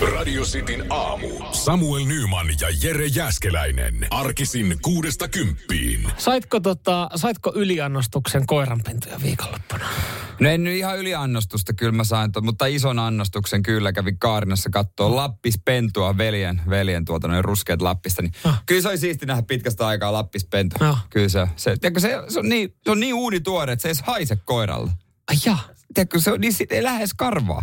Radio Cityn aamu. Samuel Nyman ja Jere Jäskeläinen. Arkisin kuudesta kymppiin. Saitko, tota, saitko yliannostuksen koiranpentuja viikonloppuna? No en nyt ihan yliannostusta kyllä mä sain, to, mutta ison annostuksen kyllä kävin Kaarinassa katsoa Lappis Pentua veljen, veljen tuota noin ruskeat Lappista. Niin Ah. Kyllä se oli siisti nähdä pitkästä aikaa Lappis Pentu. Ah. Kyllä se, se, tiedätkö, se, se, on niin, se on niin uunituore, että se ei haise koiralle. Ai jaa, Tiedätkö, se on niin, ei lähes karvaa.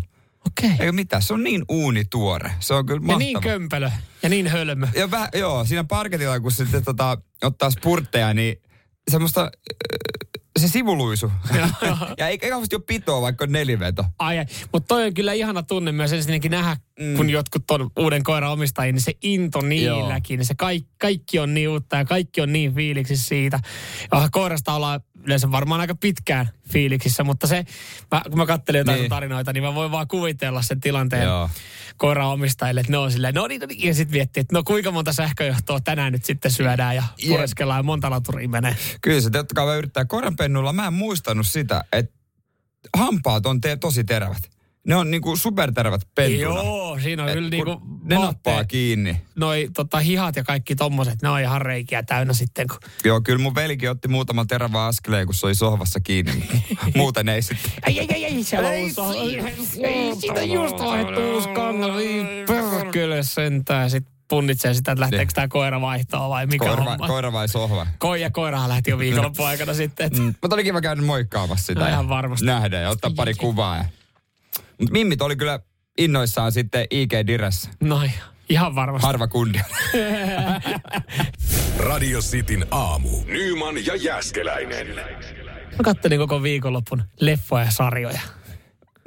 Okei. Eikä mitään, se on niin uunituore. Se on kyllä Ja mahtava. niin kömpelö ja niin hölmö. ja väh, joo, siinä parketilla, kun sitten tota, ottaa spurtteja, niin semmoista, äh, se sivuluisu. ja eikä kauheasti ole pitoa, vaikka on neliveto. Ai, ai. mutta toi on kyllä ihana tunne myös ensinnäkin nähdä, mm. kun jotkut on uuden koiran omistajia, niin se into niilläkin, niin se kaikki, kaikki on niin uutta ja kaikki on niin fiiliksissä siitä. Ja koirasta ollaan yleensä varmaan aika pitkään fiiliksissä, mutta se, mä, kun mä katselin jotain Niin. tarinoita, niin mä voin vaan kuvitella sen tilanteen Joo. koiran omistajille, että ne on silleen, no niin, no niin, ja sitten miettii, että no kuinka monta sähköjohtoa tänään nyt sitten syödään ja pureskellaan ja monta laturia menee. Kyllä se totta kai yrittää. Koiranpennulla mä en muistanut sitä, että hampaat on te- tosi terävät. Ne on niinku superterävät pentuna. Joo, siinä on Et kyllä niinku ne nappaa kiinni. noi tota, hihat ja kaikki tommoset, ne on ihan reikiä täynnä sitten. Kun... Joo, kyllä mun velikin otti muutaman terävän askeleen, kun se oli sohvassa kiinni. Muuten ei sitten. Ei, ei, ei, ei, siellä on uusi, ei siitä just vaihdettu uusi kangas, ei perkele sentään. Sitten punnitsee sitä, että lähteekö tämä koira vaihtoa vai mikä Koira, homma. koira vai sohva? Koi ja koirahan lähti jo viikonloppuun aikana sitten. Et... Mm. Mutta oli kiva käydä moikkaamassa sitä. No ihan varmasti. Nähdä ja ottaa pari kuvaa. Ja... Mutta mimmit oli kyllä innoissaan sitten IG Diressä. No ihan varmasti. Harva kundi. Radio Cityn aamu. Nyman ja Jäskeläinen. Mä kattelin koko viikonloppun leffoja ja sarjoja.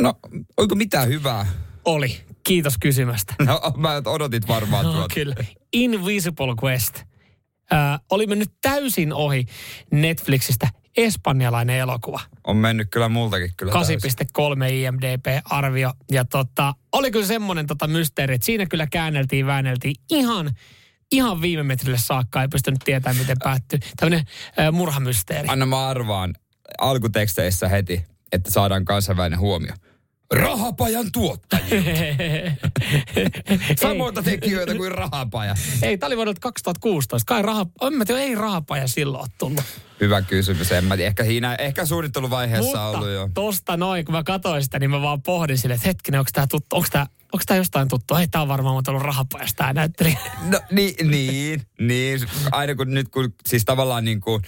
No, oliko mitään hyvää? Oli. Kiitos kysymästä. No, mä odotit varmaan No, tuota. kyllä. Invisible Quest. Äh, oli mennyt täysin ohi Netflixistä espanjalainen elokuva. On mennyt kyllä multakin kyllä 8,3 täysin. IMDB-arvio. Ja tota, oli kyllä semmoinen tota mysteeri, että siinä kyllä käänneltiin, väänneltiin ihan, ihan viime metrille saakka. Ei pystynyt tietämään, miten päättyy. Tämmöinen äh, murhamysteeri. Anna mä arvaan alkuteksteissä heti, että saadaan kansainvälinen huomio. Rahapajan tuottajia. Samoita tekijöitä kuin rahapaja. Ei, tämä oli vuodelta 2016. Kai raha, en mä tiedä, ei rahapaja silloin ole tullut. Hyvä kysymys. En mä tiedä. Ehkä, siinä, ehkä suunnitteluvaiheessa Mutta ollut jo. tosta noin, kun mä katsoin sitä, niin mä vaan pohdin sille, että hetkinen, onko tämä tuttu, onko tämä Onko tämä jostain tuttu? Ei, tämä on varmaan ollut rahapajasta tämä näyttelijä. No niin, niin, niin. Aina kun nyt, kun siis tavallaan niin kuin,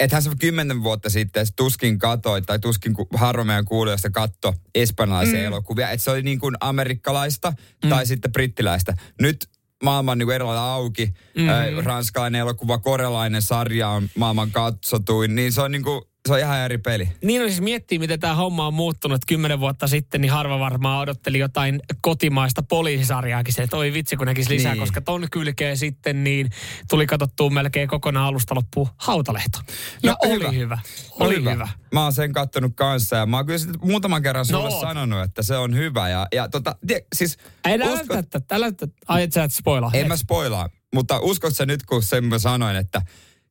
ethän se kymmenen vuotta sitten tuskin katoi, tai tuskin harva meidän kuulijoista katto espanjalaisia mm. elokuvia. Että se oli niin kuin amerikkalaista mm. tai sitten brittiläistä. Nyt maailman niin erillä auki. Äh, ranskalainen elokuva, korealainen sarja on maailman katsotuin. Niin se on niin kuin, se on ihan eri peli. Niin on siis miettii, miten tämä homma on muuttunut. Kymmenen vuotta sitten niin harva varmaan odotteli jotain kotimaista poliisisarjaakin. Se, että oi vitsi, kun näkisi lisää, Niin. koska ton kylkeen sitten niin tuli katsottua melkein kokonaan alusta loppuun Hautalehto. Ja No, oli hyvä. hyvä. Oli hyvä. hyvä. Mä oon sen kattonut kanssa ja mä oon kyllä muutaman kerran sulle No sanonut, että se on hyvä. Ja, ja tota, tie, siis Ei älä uskot- älä, älä, älä, ai et sä et spoilaa. En mä spoilaa, mutta uskot sä nyt, kun sen mä sanoin, että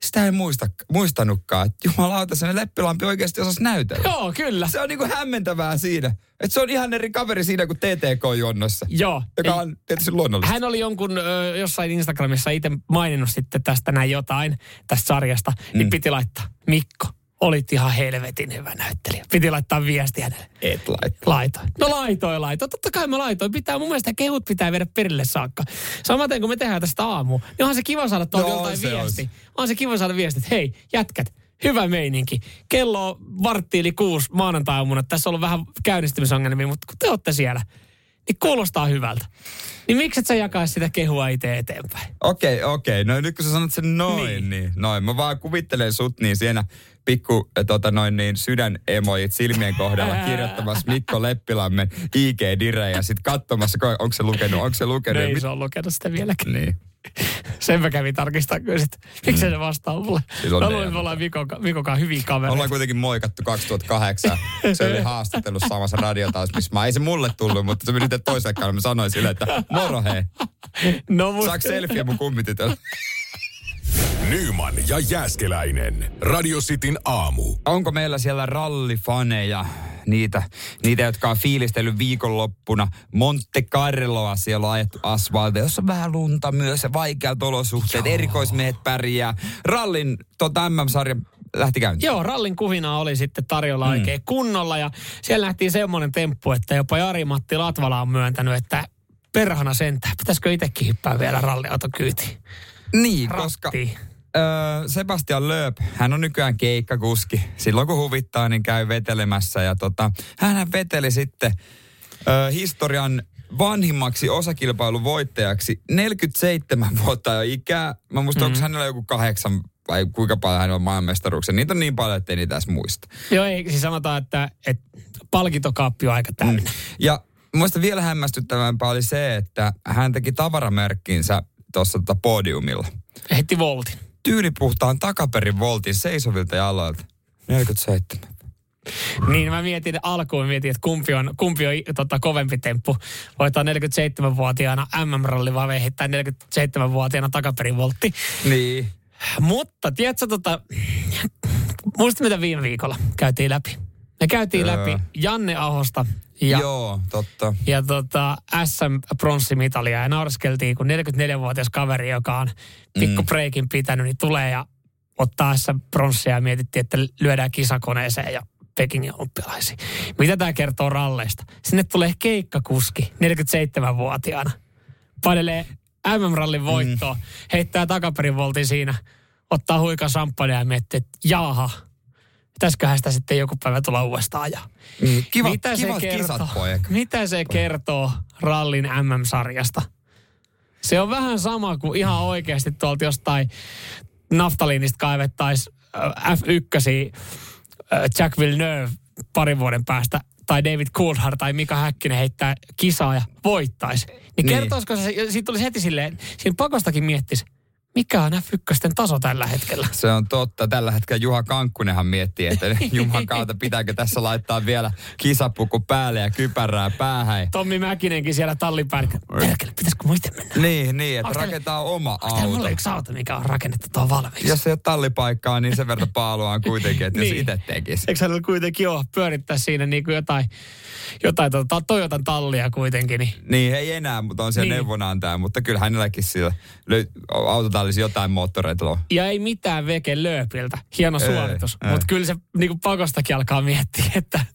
sitä ei muista, muistanutkaan, että jumalauta, se Leppilampi oikeasti osasi näytellä. Joo, kyllä. Se on niinku hämmentävää siinä, että se on ihan eri kaveri siinä kuin TTK-jonnossa, Joo. joka on tietysti luonnollista. Hän oli jonkun ö, jossain Instagramissa itse maininnut sitten tästä näin jotain, tästä sarjasta, niin Mm. piti laittaa, Mikko, olit ihan helvetin hyvä näyttelijä. Piti laittaa viesti hänelle. Et laittaa. Laitoin. No laitoin, laitoin. Totta kai mä laitoin. Pitää, mun mielestä kehut pitää viedä perille saakka. Samaten kun me tehdään tästä aamu, niin onhan se kiva saada tuolta No, jotain viesti. on. On se kiva saada viesti, että hei, jätkät, hyvä meininki. Kello on vartti yli kuusi maanantai-aamuna. Tässä on ollut vähän käynnistymisongelmia, mutta kun te olette siellä, niin kuulostaa hyvältä. Niin miksi et sä jakaisi sitä kehua itse eteenpäin? Okei, okei. No nyt kun sä sanot sen noin, Niin. niin, niin noin. Mä vaan kuvittelen sut niin siinä pikku äh, tota noin niin sydänemojit silmien kohdalla kirjoittamassa Mikko Leppilammen IG-dire ja sit katsomassa, ko- onko se lukenut, onko se No lukenut. ei Mit- se ole lukenut sitä vieläkään. Niin. Sen mä kävin tarkistamaan kyllä sit. Miksi se vastaa mulle? Siis on Mä luulen, että me ollaan kanssa hyviä kavereita. Ollaan kuitenkin moikattu 2008. Se oli haastattelussa samassa mä ei se mulle tullut, mutta se meni nyt toiselle kanssa. Mä sanoin sille, että moro hei, No, mut... saaks selfie mun kummitytöllä? Nyman ja Jääskeläinen. Radio Cityn aamu. Onko meillä siellä rallifaneja? niitä, niitä, jotka on fiilistellyt viikonloppuna Monte Carloa. Siellä on ajettu asfalti, jossa on vähän lunta myös ja vaikeat olosuhteet. Joo. Erikoismiehet pärjää. Rallin tota MM-sarja lähti käyntiin. Joo, rallin kuvina oli sitten tarjolla mm. oikein kunnolla ja siellä nähtiin semmoinen temppu, että jopa Jari-Matti Latvala on myöntänyt, että perhana sentään, pitäisikö itsekin hyppää vielä ralliautokyytiin? Niin, Ratti. koska öö, Sebastian Lööp, hän on nykyään keikkakuski. Silloin kun huvittaa, niin käy vetelemässä. Ja tota, hän veteli sitten öö, historian vanhimmaksi osakilpailun voittajaksi 47 vuotta jo ikää. Mä muistan, mm-hmm. onko hänellä joku kahdeksan vai kuinka paljon hän on maailmanmestaruuksia. Niitä on niin paljon, ettei niitä edes muista. Joo, ei, siis sanotaan, että, että palkintokaappi on aika täynnä. Mm. Ja muista vielä hämmästyttävämpää oli se, että hän teki tavaramerkkinsä tuossa tota podiumilla. Heitti voltin. Tyylipuhtaan takaperin voltin seisovilta jaloilta. 47. Niin mä mietin alkuun, mietin, että kumpi on, kumpi on tota, kovempi temppu. Voittaa 47-vuotiaana MM-ralli vai heittää 47-vuotiaana takaperin voltti. Niin. Mutta tiedätkö, tota, muistat mitä viime viikolla käytiin läpi? Me käytiin öö. läpi Janne Ahosta ja, Joo, totta. Ja tota, SM-pronssimitaliä ja naureskeltiin, kun 44-vuotias kaveri, joka on pikku mm. pitänyt, niin tulee ja ottaa SM-pronssia ja mietittiin, että lyödään kisakoneeseen ja Pekingin olympialaisiin. Mitä tämä kertoo ralleista? Sinne tulee keikkakuski 47-vuotiaana. Painelee MM-rallin voittoa, mm. heittää takaperin voltin siinä, ottaa huika samppania ja miettii, että jaaha, pitäisiköhän sitä sitten joku päivä tulla uudestaan ajaa. Mm, kiva, mitä se kertoo, kisat, Mitä se kertoo rallin MM-sarjasta? Se on vähän sama kuin ihan oikeasti tuolta jostain naftaliinista kaivettaisiin F1 Jack Villeneuve parin vuoden päästä tai David Coulthard tai Mika Häkkinen heittää kisaa ja voittaisi. Niin, niin. kertoisiko se, siitä tulisi heti silleen, siinä pakostakin miettisi, mikä on F1 taso tällä hetkellä? Se on totta. Tällä hetkellä Juha Kankkunenhan miettii, että Juman kautta pitääkö tässä laittaa vielä kisapuku päälle ja kypärää päähän. Tommi Mäkinenkin siellä tallin päällä. Perkele, pitäisikö muuten mennä? Niin, niin, että onks rakentaa teille, oma auto. Onko yksi auto, mikä on rakennettu tuon valmiiksi? Jos ei ole tallipaikkaa, niin sen verran paalua on kuitenkin, että niin. jos itse tekisi. Eikö hänellä kuitenkin ole pyörittää siinä niin kuin jotain, jotain tuota, Toyotan tallia kuitenkin? Niin, niin ei enää, mutta on siellä niin. neuvonantaja, mutta kyllä hänelläkin sillä autotalli olisi jotain moottoreita. Ja ei mitään veke lööpiltä. Hieno ei, suoritus. Mutta kyllä se niinku pakostakin alkaa miettiä, että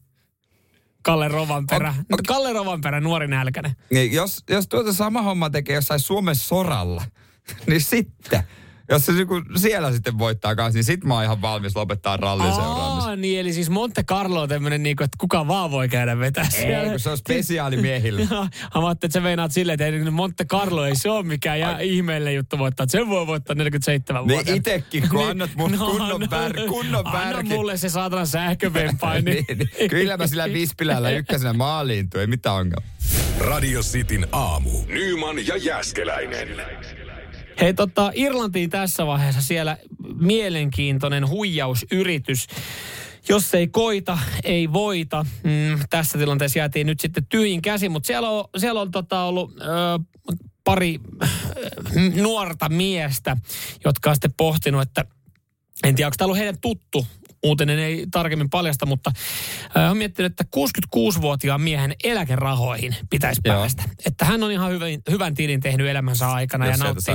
Kalle Rovanperä. Okay, okay. Kalle Rovanperä, nuori nälkäinen. Niin, jos, jos tuota sama homma tekee jossain Suomen soralla, niin sitten jos se niinku siellä sitten voittaa kanssa, niin sit mä oon ihan valmis lopettaa rallin seuraamisen. niin eli siis Monte Carlo on tämmönen niinku, että kuka vaan voi käydä vetää siellä. Ei, kun se on spesiaalimiehille. Mä ajattelin, että sä meinaat silleen, että Monte Carlo ei se ole mikään jää ihmeellinen juttu voittaa. Että sen voi voittaa 47 vuotta. Niin itekin, kun annat mun no, kunnon, no, bär, kunnon Anna mulle se saatana sähkövempaini. niin, niin. Kyllä mä sillä vispilällä ykkösenä maaliin tuin, mitä ongelma. Radio Cityn aamu. Nyman ja Jäskeläinen. Hei tota, Irlantiin tässä vaiheessa siellä mielenkiintoinen huijausyritys. Jos ei koita, ei voita. Mm, tässä tilanteessa jäätiin nyt sitten tyhjin käsi, mutta siellä on, siellä on tota ollut ö, pari nuorta miestä, jotka on sitten pohtinut, että en tiedä, onko tämä ollut heidän tuttu uutinen ei tarkemmin paljasta, mutta äh, on miettinyt, että 66-vuotiaan miehen eläkerahoihin pitäisi Joo. päästä. Että hän on ihan hyvän, hyvän tilin tehnyt elämänsä aikana Jos ja nautti,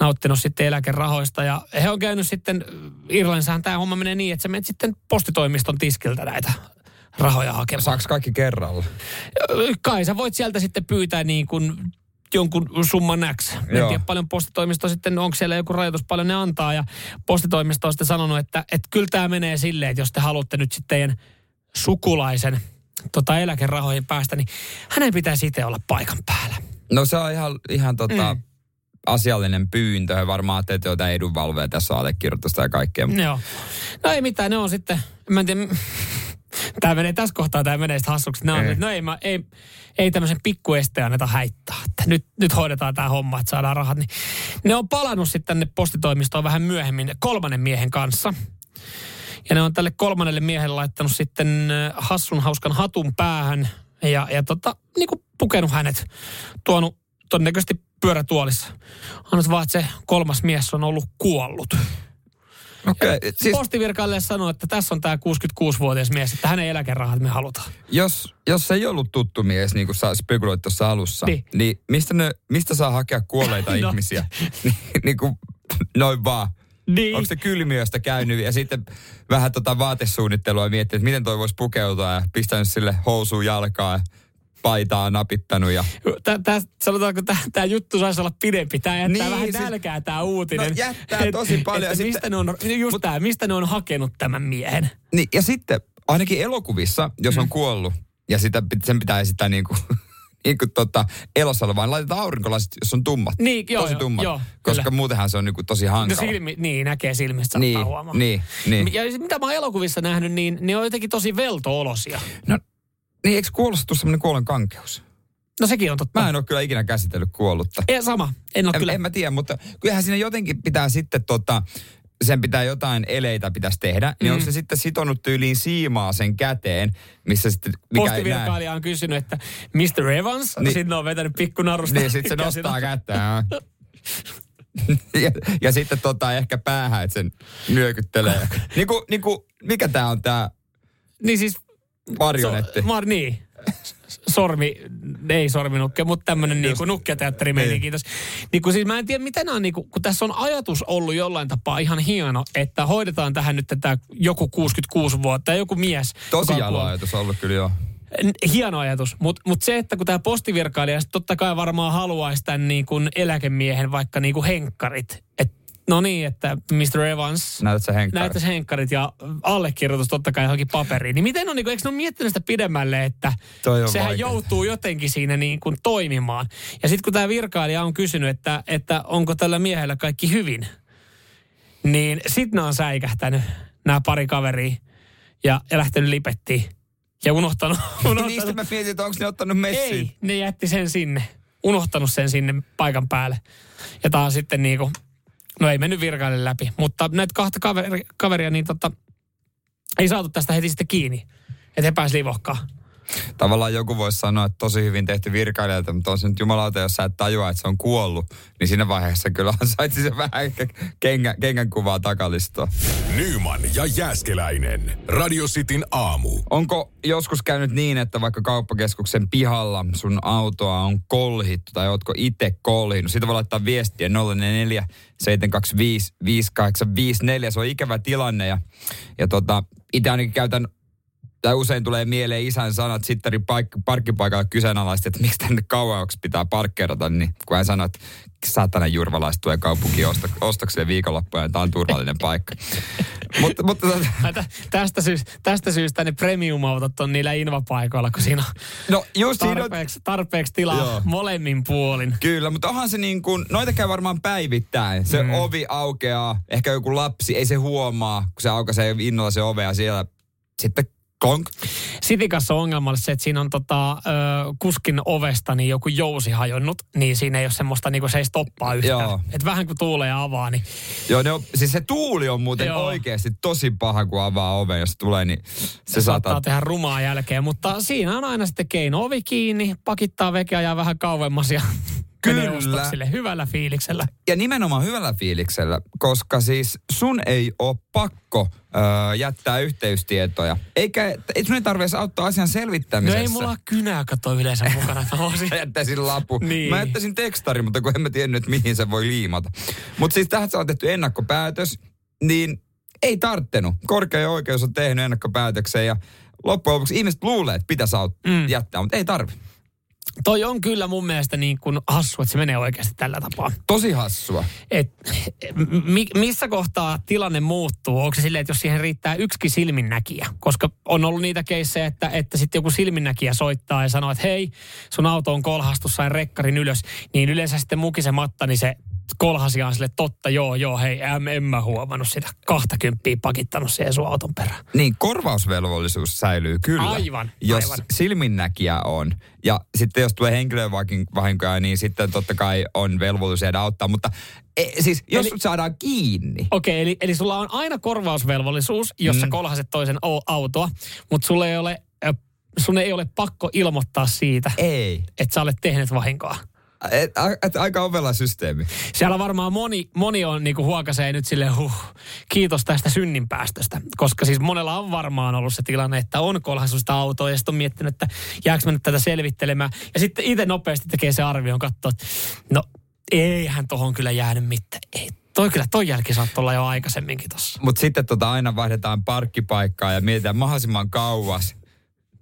nauttinut sitten eläkerahoista. Ja he on käynyt sitten, Irlannissahan tämä homma menee niin, että sä menet sitten postitoimiston tiskiltä näitä rahoja hakemaan. Saaks kaikki kerralla? Kai sä voit sieltä sitten pyytää niin kuin jonkun summan X. En tiedä paljon postitoimisto sitten, onko siellä joku rajoitus, paljon ne antaa. Ja postitoimisto on sitten sanonut, että, että kyllä tämä menee silleen, että jos te haluatte nyt sitten teidän sukulaisen tota eläkerahoihin päästä, niin hänen pitäisi itse olla paikan päällä. No se on ihan, ihan tota, mm. asiallinen pyyntö. He varmaan teette jotain edunvalvoja tässä allekirjoitusta ja kaikkea. Joo. No ei mitään, ne on sitten, mä en tiedä, tämä menee tässä kohtaa, tämä menee sitten hassuksi. Ne on, ei. no ei, mä, ei, ei tämmöisen pikkuesteen anneta häittää. Että nyt, nyt hoidetaan tämä homma, että saadaan rahat. Niin ne on palannut sitten tänne postitoimistoon vähän myöhemmin kolmannen miehen kanssa. Ja ne on tälle kolmannelle miehelle laittanut sitten hassun hauskan hatun päähän ja, ja tota, niin kuin pukenut hänet, tuonut todennäköisesti pyörätuolissa. Annut vaan, että se kolmas mies on ollut kuollut. Okay, siis... Postivirkaille sanoi, että tässä on tämä 66-vuotias mies, että hänen eläkerahat me halutaan. Jos, jos ei ollut tuttu mies, niin kuin sä spekuloit tuossa alussa, niin, niin mistä, ne, mistä saa hakea kuolleita no. ihmisiä? Ni, niin kuin, noin vaan. Niin. Onko se kylmiöstä käynyt ja sitten vähän tota vaatesuunnittelua miettinyt, että miten toi voisi pukeutua ja pistänyt sille housuun jalkaa paitaa napittanut. Ja... Tää, tää, sanotaanko, tämä juttu saisi olla pidempi. Tämä jättää niin, vähän nälkää tämä uutinen. No jättää et, tosi paljon. Että sitten, mistä, ne on, just mut, tää, mistä ne on hakenut tämän miehen? Niin, ja sitten ainakin elokuvissa, jos on mm. kuollut, ja sitä, sen pitää esittää niin kuin niin kuin tota, elossa vaan laitetaan aurinkolasit, jos on tummat. Niin, joo, tosi tummat. Joo, koska kyllä. muutenhan se on niin kuin tosi hankala. No silmi, niin, näkee silmistä, niin, huomaa. Niin, niin. Ja mitä mä oon elokuvissa nähnyt, niin ne on jotenkin tosi veltoolosia. No, niin eikö kuulosta semmoinen kuolen kankeus? No sekin on totta. Mä en ole kyllä ikinä käsitellyt kuollutta. Ei, sama, en ole en, kyllä. En mä tiedä, mutta kyllähän siinä jotenkin pitää sitten tota, sen pitää jotain eleitä pitäisi tehdä, niin mm. onko se sitten sitonut tyyliin siimaa sen käteen, missä sitten... Mikä Postivirkailija on kysynyt, että Mr. Evans, niin, sitten on vetänyt pikkunarusta. Niin, sitten se nostaa kättä. ja, ja sitten tota ehkä päähän, että sen nyökyttelee. niin kuin, niin kuin, mikä tämä on tämä... Niin siis... Marionetti. So, mar, niin sormi, ei sorminukke, mutta tämmöinen niinku nukketeatteri meni, kiitos. Niin kun siis mä en tiedä, mitä nämä on, niinku, kun tässä on ajatus ollut jollain tapaa ihan hieno, että hoidetaan tähän nyt tätä joku 66 vuotta joku mies. Tosi jalo ajatus ollut kyllä joo. Hieno ajatus, mutta mut se, että kun tämä postivirkailija totta kai varmaan haluaisi tämän niin kuin eläkemiehen vaikka niin kuin henkkarit, että No niin, että Mr. Evans. Näytät sä henkkarit. Näytät henkkarit ja allekirjoitus totta kai johonkin paperiin. Niin miten on, niin kuin, eikö ne ole miettinyt sitä pidemmälle, että sehän vaikea. joutuu jotenkin siinä niin kuin toimimaan. Ja sitten kun tämä virkailija on kysynyt, että, että onko tällä miehellä kaikki hyvin, niin sitten ne on säikähtänyt nämä pari kaveria ja, ja lähtenyt lipettiin. Ja unohtanut. unohtanut. Niistä mä mietin, että onko ne ottanut messiin. Ei, ne jätti sen sinne. Unohtanut sen sinne paikan päälle. Ja tää on sitten niinku No ei mennyt virkaille läpi, mutta näitä kahta kaveri, kaveria niin tota, ei saatu tästä heti sitten kiinni, että he pääsivät livohkaan. Tavallaan joku voisi sanoa, että tosi hyvin tehty virkailijalta, mutta on se nyt jumalauta, jos sä et tajua, että se on kuollut, niin siinä vaiheessa kyllä saitsi se vähän kengä, kengän kuvaa takalistoa. Nyman ja Jääskeläinen. Radio Cityn aamu. Onko joskus käynyt niin, että vaikka kauppakeskuksen pihalla sun autoa on kolhittu tai ootko itse kolhinut? Siitä voi laittaa viestiä 044 725 5854. Se on ikävä tilanne ja, ja tota, itse ainakin käytän tai usein tulee mieleen isän sanat paik- parkkipaikalla kyseenalaisesti, että miksi tänne kauaksi pitää parkkeerata, niin kun hän sanoi, että satana jurvalaiset tulee kaupunkiin osto- ostokselle viikonloppuja, niin tämä on turvallinen paikka. mutta, mutta tästä, syystä, tästä syystä ne premium-autot on niillä invapaikoilla, kun siinä on no, just tarpeeksi, siinä on... tarpeeksi tilaa Joo. molemmin puolin. Kyllä, mutta onhan se niin kuin, noita käy varmaan päivittäin. Se mm. ovi aukeaa, ehkä joku lapsi, ei se huomaa, kun se aukaisee innolla se ove ja siellä sitten Konk. Sitikassa on se, että siinä on tota, ö, kuskin ovesta niin joku jousi hajonnut, niin siinä ei ole semmoista, niin kuin se ei stoppaa yhtään. Joo. Et vähän kun tuulee avaa, niin... Joo, ne on, siis se tuuli on muuten Joo. oikeasti tosi paha, kun avaa ove, jos tulee, niin se, se saattaa... saattaa tehdä rumaa jälkeen, mutta siinä on aina sitten keino ovi kiinni, pakittaa vekeä ja vähän kauemmas ja Kyllä. hyvällä fiiliksellä. Ja nimenomaan hyvällä fiiliksellä, koska siis sun ei ole pakko öö, jättää yhteystietoja. Eikä, ei sun ei tarvitse auttaa asian selvittämisessä. No ei mulla ole kynää kato yleensä mukana. Mä jättäisin lapu. Niin. Mä jättäisin tekstari, mutta kun en mä tiennyt, että mihin se voi liimata. Mutta siis tähän on tehty ennakkopäätös, niin ei tarttenut. Korkea oikeus on tehnyt ennakkopäätöksen ja loppujen lopuksi ihmiset luulee, että pitäisi auttaa, mm. jättää, mutta ei tarvi. Toi on kyllä mun mielestä niin kuin hassu, että se menee oikeasti tällä tapaa. Tosi hassua. Et, mi, missä kohtaa tilanne muuttuu? Onko se silleen, että jos siihen riittää yksikin silminnäkijä? Koska on ollut niitä keissejä, että, että sitten joku silminnäkijä soittaa ja sanoo, että hei, sun auto on kolhastus, sain rekkarin ylös. Niin yleensä sitten mukisematta, niin se kolhasiaan sille totta, joo, joo, hei, en, en mä huomannut sitä 20 pakittanut siihen sun auton perään. Niin, korvausvelvollisuus säilyy kyllä. Aivan, Jos aivan. silminnäkijä on. Ja sitten jos tulee henkilövahinkoja, niin sitten totta kai on velvollisuus auttaa. Mutta e, siis jos eli, saadaan kiinni. Okei, okay, eli, eli sulla on aina korvausvelvollisuus, jos mm. sä kolhaset toisen autoa, mutta sulla ei ole, sun ei ole pakko ilmoittaa siitä, ei. että sä olet tehnyt vahinkoa. Et, et, aika ovella systeemi. Siellä varmaan moni, moni on niinku huokasee nyt sille huh, kiitos tästä synninpäästöstä. Koska siis monella on varmaan ollut se tilanne, että on kolhaisu sitä autoa ja sitten on miettinyt, että jääkö mä nyt tätä selvittelemään. Ja sitten itse nopeasti tekee se arvion, katsoo, että no eihän tohon kyllä jäänyt mitään. Ei, toi kyllä, toi jälki saattoi olla jo aikaisemminkin tossa. Mutta sitten tota aina vaihdetaan parkkipaikkaa ja mietitään mahdollisimman kauas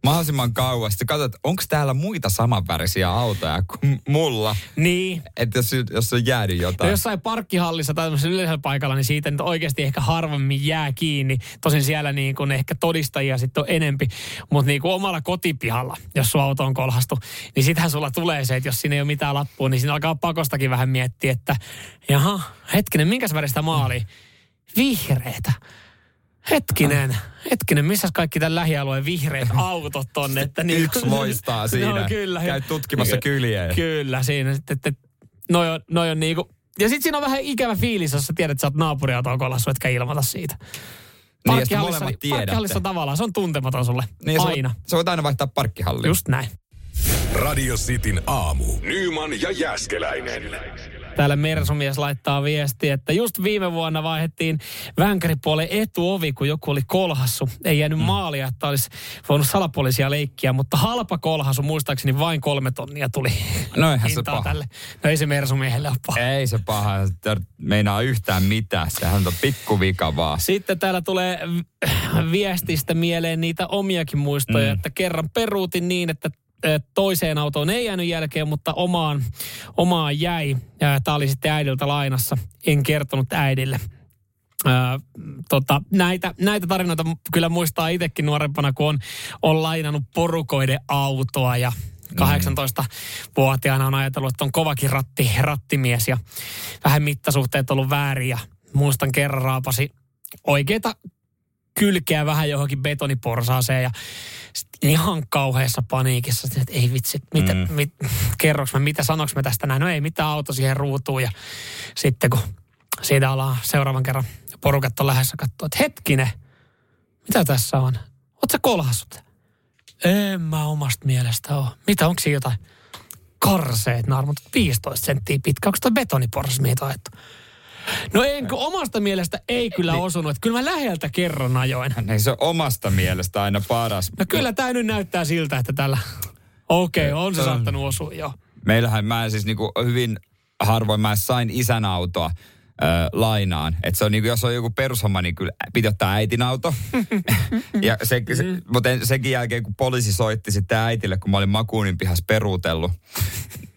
mahdollisimman kauas. Sitten katsot, onko täällä muita samanvärisiä autoja kuin mulla. Niin. Että jos, jos on jäänyt jotain. No jossain parkkihallissa tai yleisellä paikalla, niin siitä nyt oikeasti ehkä harvemmin jää kiinni. Tosin siellä niin kuin ehkä todistajia sitten on enempi. Mutta niin kuin omalla kotipihalla, jos sun auto on kolhastu, niin sittenhän sulla tulee se, että jos siinä ei ole mitään lappua, niin siinä alkaa pakostakin vähän miettiä, että jaha, hetkinen, minkäs väristä maali? Vihreitä hetkinen, hetkinen, missä kaikki tämän lähialueen vihreät autot tonne? Että niin, Yksi loistaa siinä. No, kyllä. Käy tutkimassa kyljeen. Kyllä, siinä. Että, että, noi on, noi on niinku, ja sitten siinä on vähän ikävä fiilis, jos sä tiedät, että sä oot naapuriautoon kolassa, etkä ilmoita siitä. Parkkihallissa, niin, parkkihallissa tavallaan, se on tuntematon sulle. Niin, aina. Sä, sä voit aina vaihtaa parkkihallia. Just näin. Radio Cityn aamu. Nyman ja Jäskeläinen. Täällä Mersumies laittaa viesti, että just viime vuonna vaihdettiin vänkäripuolen etuovi, kun joku oli kolhassu. Ei jäänyt mm. maalia, että olisi voinut salapoliisia leikkiä, mutta halpa kolhasu, muistaakseni vain kolme tonnia tuli no eihän se paha. Tälle. No ei se Mersumiehelle ole paha. Ei se paha, meinaa yhtään mitään. Sehän on pikkuvika vaan. Sitten täällä tulee viestistä mieleen niitä omiakin muistoja, mm. että kerran peruutin niin, että toiseen autoon ei jäänyt jälkeen, mutta omaan, omaan jäi. Tämä oli sitten äidiltä lainassa. En kertonut äidille. Ää, tota, näitä, näitä tarinoita kyllä muistaa itsekin nuorempana, kun on, on lainannut porukoiden autoa ja 18-vuotiaana on ajatellut, että on kovakin ratti, rattimies ja vähän mittasuhteet ollut väärin ja muistan kerran raapasi oikeita kylkeä vähän johonkin betoniporsaaseen ja ihan kauheassa paniikissa, että ei vitsi, mitä, mm. mit, kerroks mä, mitä sanoks mä tästä näin. No ei mitään auto siihen ruutuun ja sitten kun siitä ollaan seuraavan kerran porukat on lähdössä katsoa, että hetkinen, mitä tässä on? Oot sä kolhassut? En mä omasta mielestä ole. Mitä, onko siinä jotain? Karseet naarmut, 15 senttiä pitkä. Onko toi betoniporras, mihin on No en, omasta mielestä ei kyllä niin. osunut. Että kyllä mä läheltä kerron ajoin. Niin se on omasta mielestä aina paras. No kyllä tämä nyt näyttää siltä, että tällä... Okei, okay, on se saattanut osua, joo. Meillähän mä siis niinku hyvin harvoin mä sain isän autoa ö, lainaan. Että se on niinku, jos on joku perushomma, niin kyllä piti ottaa äitin auto. ja se, se, mm. mutta sekin jälkeen, kun poliisi soitti sitten äitille, kun mä olin makuunin pihas peruutellut,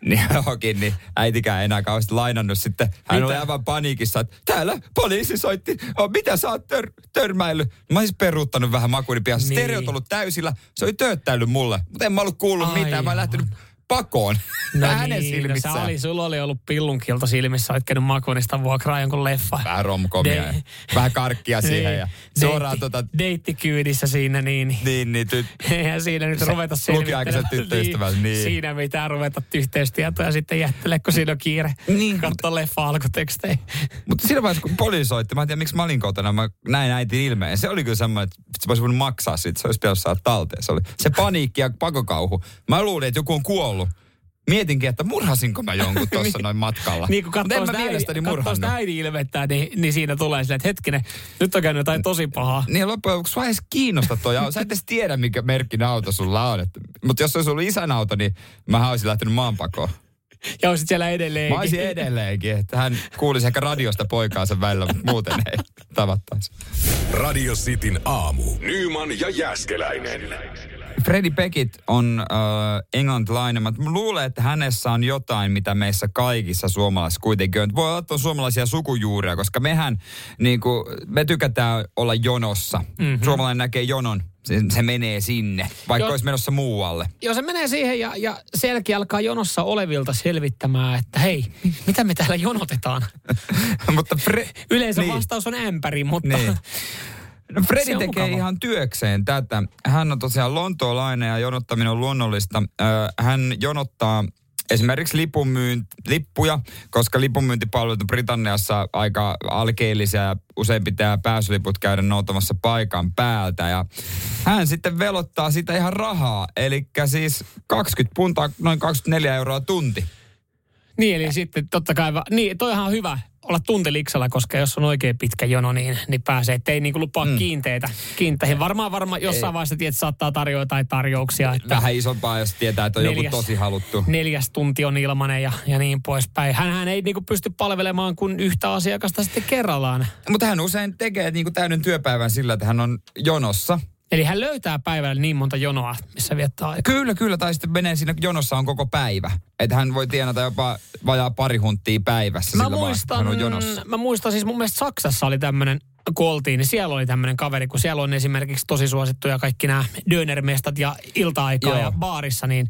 niin johonkin, niin äitikään enää kauheasti lainannut sitten. Hän mitä? oli aivan paniikissa, että täällä poliisi soitti, oh, mitä sä oot tör, törmäillyt? Mä olisin peruuttanut vähän makuunin pihassa. Niin. Stereot ollut täysillä, se oli tööttäillyt mulle. Mutta en mä ollut kuullut Ai mitään, mä lähtenyt pakoon no hänen niin, silmissään. No oli, sulla oli ollut pillunkilta silmissä, olet käynyt makuunista vuokraa jonkun leffa. Vähän romkomia De- ja vähän karkkia siihen ja suoraan Deitti, tota... Deittikyydissä siinä niin. Niin, niin. Ty... Eihän siinä nyt ruveta selvittämään. tyttöystävät, niin. niin. Siinä mitään ruveta yhteistietoja sitten jättele, kun siinä on kiire. Niin. Katso leffa alkutekstejä. Mutta siinä vaiheessa, kun poliisi soitti, mä en tiedä, miksi mä olin kotona, mä näin äitin ilmeen. Se oli kyllä semmoinen, että se voisi voinut maksaa siitä, se olisi pitänyt saada talteen. Se oli se paniikki ja pakokauhu. Mä luulin, että joku on kuollut. Mietinkin, että murhasinko mä jonkun tuossa niin. noin matkalla. niin kun katsoo sitä, mielestäni sitä äidin ilmettää, niin, niin siinä tulee silleen, että hetkinen, nyt on käynyt jotain tosi pahaa. Niin loppujen lopuksi sua edes kiinnosta toi auto. Sä et edes tiedä, mikä merkkinen auto sulla on. Mutta jos se olisi ollut isän auto, niin mä olisin lähtenyt maanpakoon. Ja olisit siellä edelleenkin. Mä olisin edelleenkin, että hän kuulisi ehkä radiosta poikaansa välillä, mutta muuten ei tavattaisi. Radio Cityn aamu. Nyman ja Jäskeläinen. Freddy Beckett on äh, englantilainen. Mä luulen, että hänessä on jotain, mitä meissä kaikissa suomalaisissa kuitenkin on. Voi olla suomalaisia sukujuuria, koska mehän, niin kuin, me tykätään olla jonossa. Mm-hmm. Suomalainen näkee jonon se, se menee sinne, vaikka jo, olisi menossa muualle. Joo, se menee siihen ja, ja selkeä alkaa jonossa olevilta selvittämään, että hei, mitä me täällä jonotetaan? mutta Fre- Yleensä niin. vastaus on ämpäri, mutta... Niin. No Fredi tekee mukava. ihan työkseen tätä. Hän on tosiaan lontoolainen ja jonottaminen on luonnollista. hän jonottaa esimerkiksi lipunmyynt, lippuja, koska lipunmyyntipalvelut Britanniassa aika alkeellisia ja usein pitää pääsyliput käydä noutamassa paikan päältä. Ja hän sitten velottaa sitä ihan rahaa, eli siis 20 puntaa, noin 24 euroa tunti. Niin, eli sitten totta kai, niin toihan on hyvä olla tunteliksalla, koska jos on oikein pitkä jono, niin, niin pääsee, ettei niinku lupaa mm. kiinteitä. Kiinteihin. Varmaan, varmaan jossain vaiheessa tiedät, saattaa tarjoa jotain tarjouksia. Että Vähän isompaa, jos tietää, että on Neljäs. joku tosi haluttu. neljäs tunti on ilmanen ja, ja niin poispäin. Hänhän ei niinku pysty palvelemaan kuin yhtä asiakasta sitten kerrallaan. Mutta hän usein tekee niin kuin täyden työpäivän sillä, että hän on jonossa. Eli hän löytää päivällä niin monta jonoa, missä viettää aikaa. Kyllä, kyllä. Tai sitten menee siinä jonossa on koko päivä. Että hän voi tienata jopa vajaa pari hunttia päivässä Mä sillä vaan, muistan, hän on jonossa. mä muistan siis mun mielestä Saksassa oli tämmöinen, kun oltiin, niin siellä oli tämmöinen kaveri, kun siellä on esimerkiksi tosi suosittuja kaikki nämä dönermestat ja ilta-aikaa Joo. ja baarissa, niin,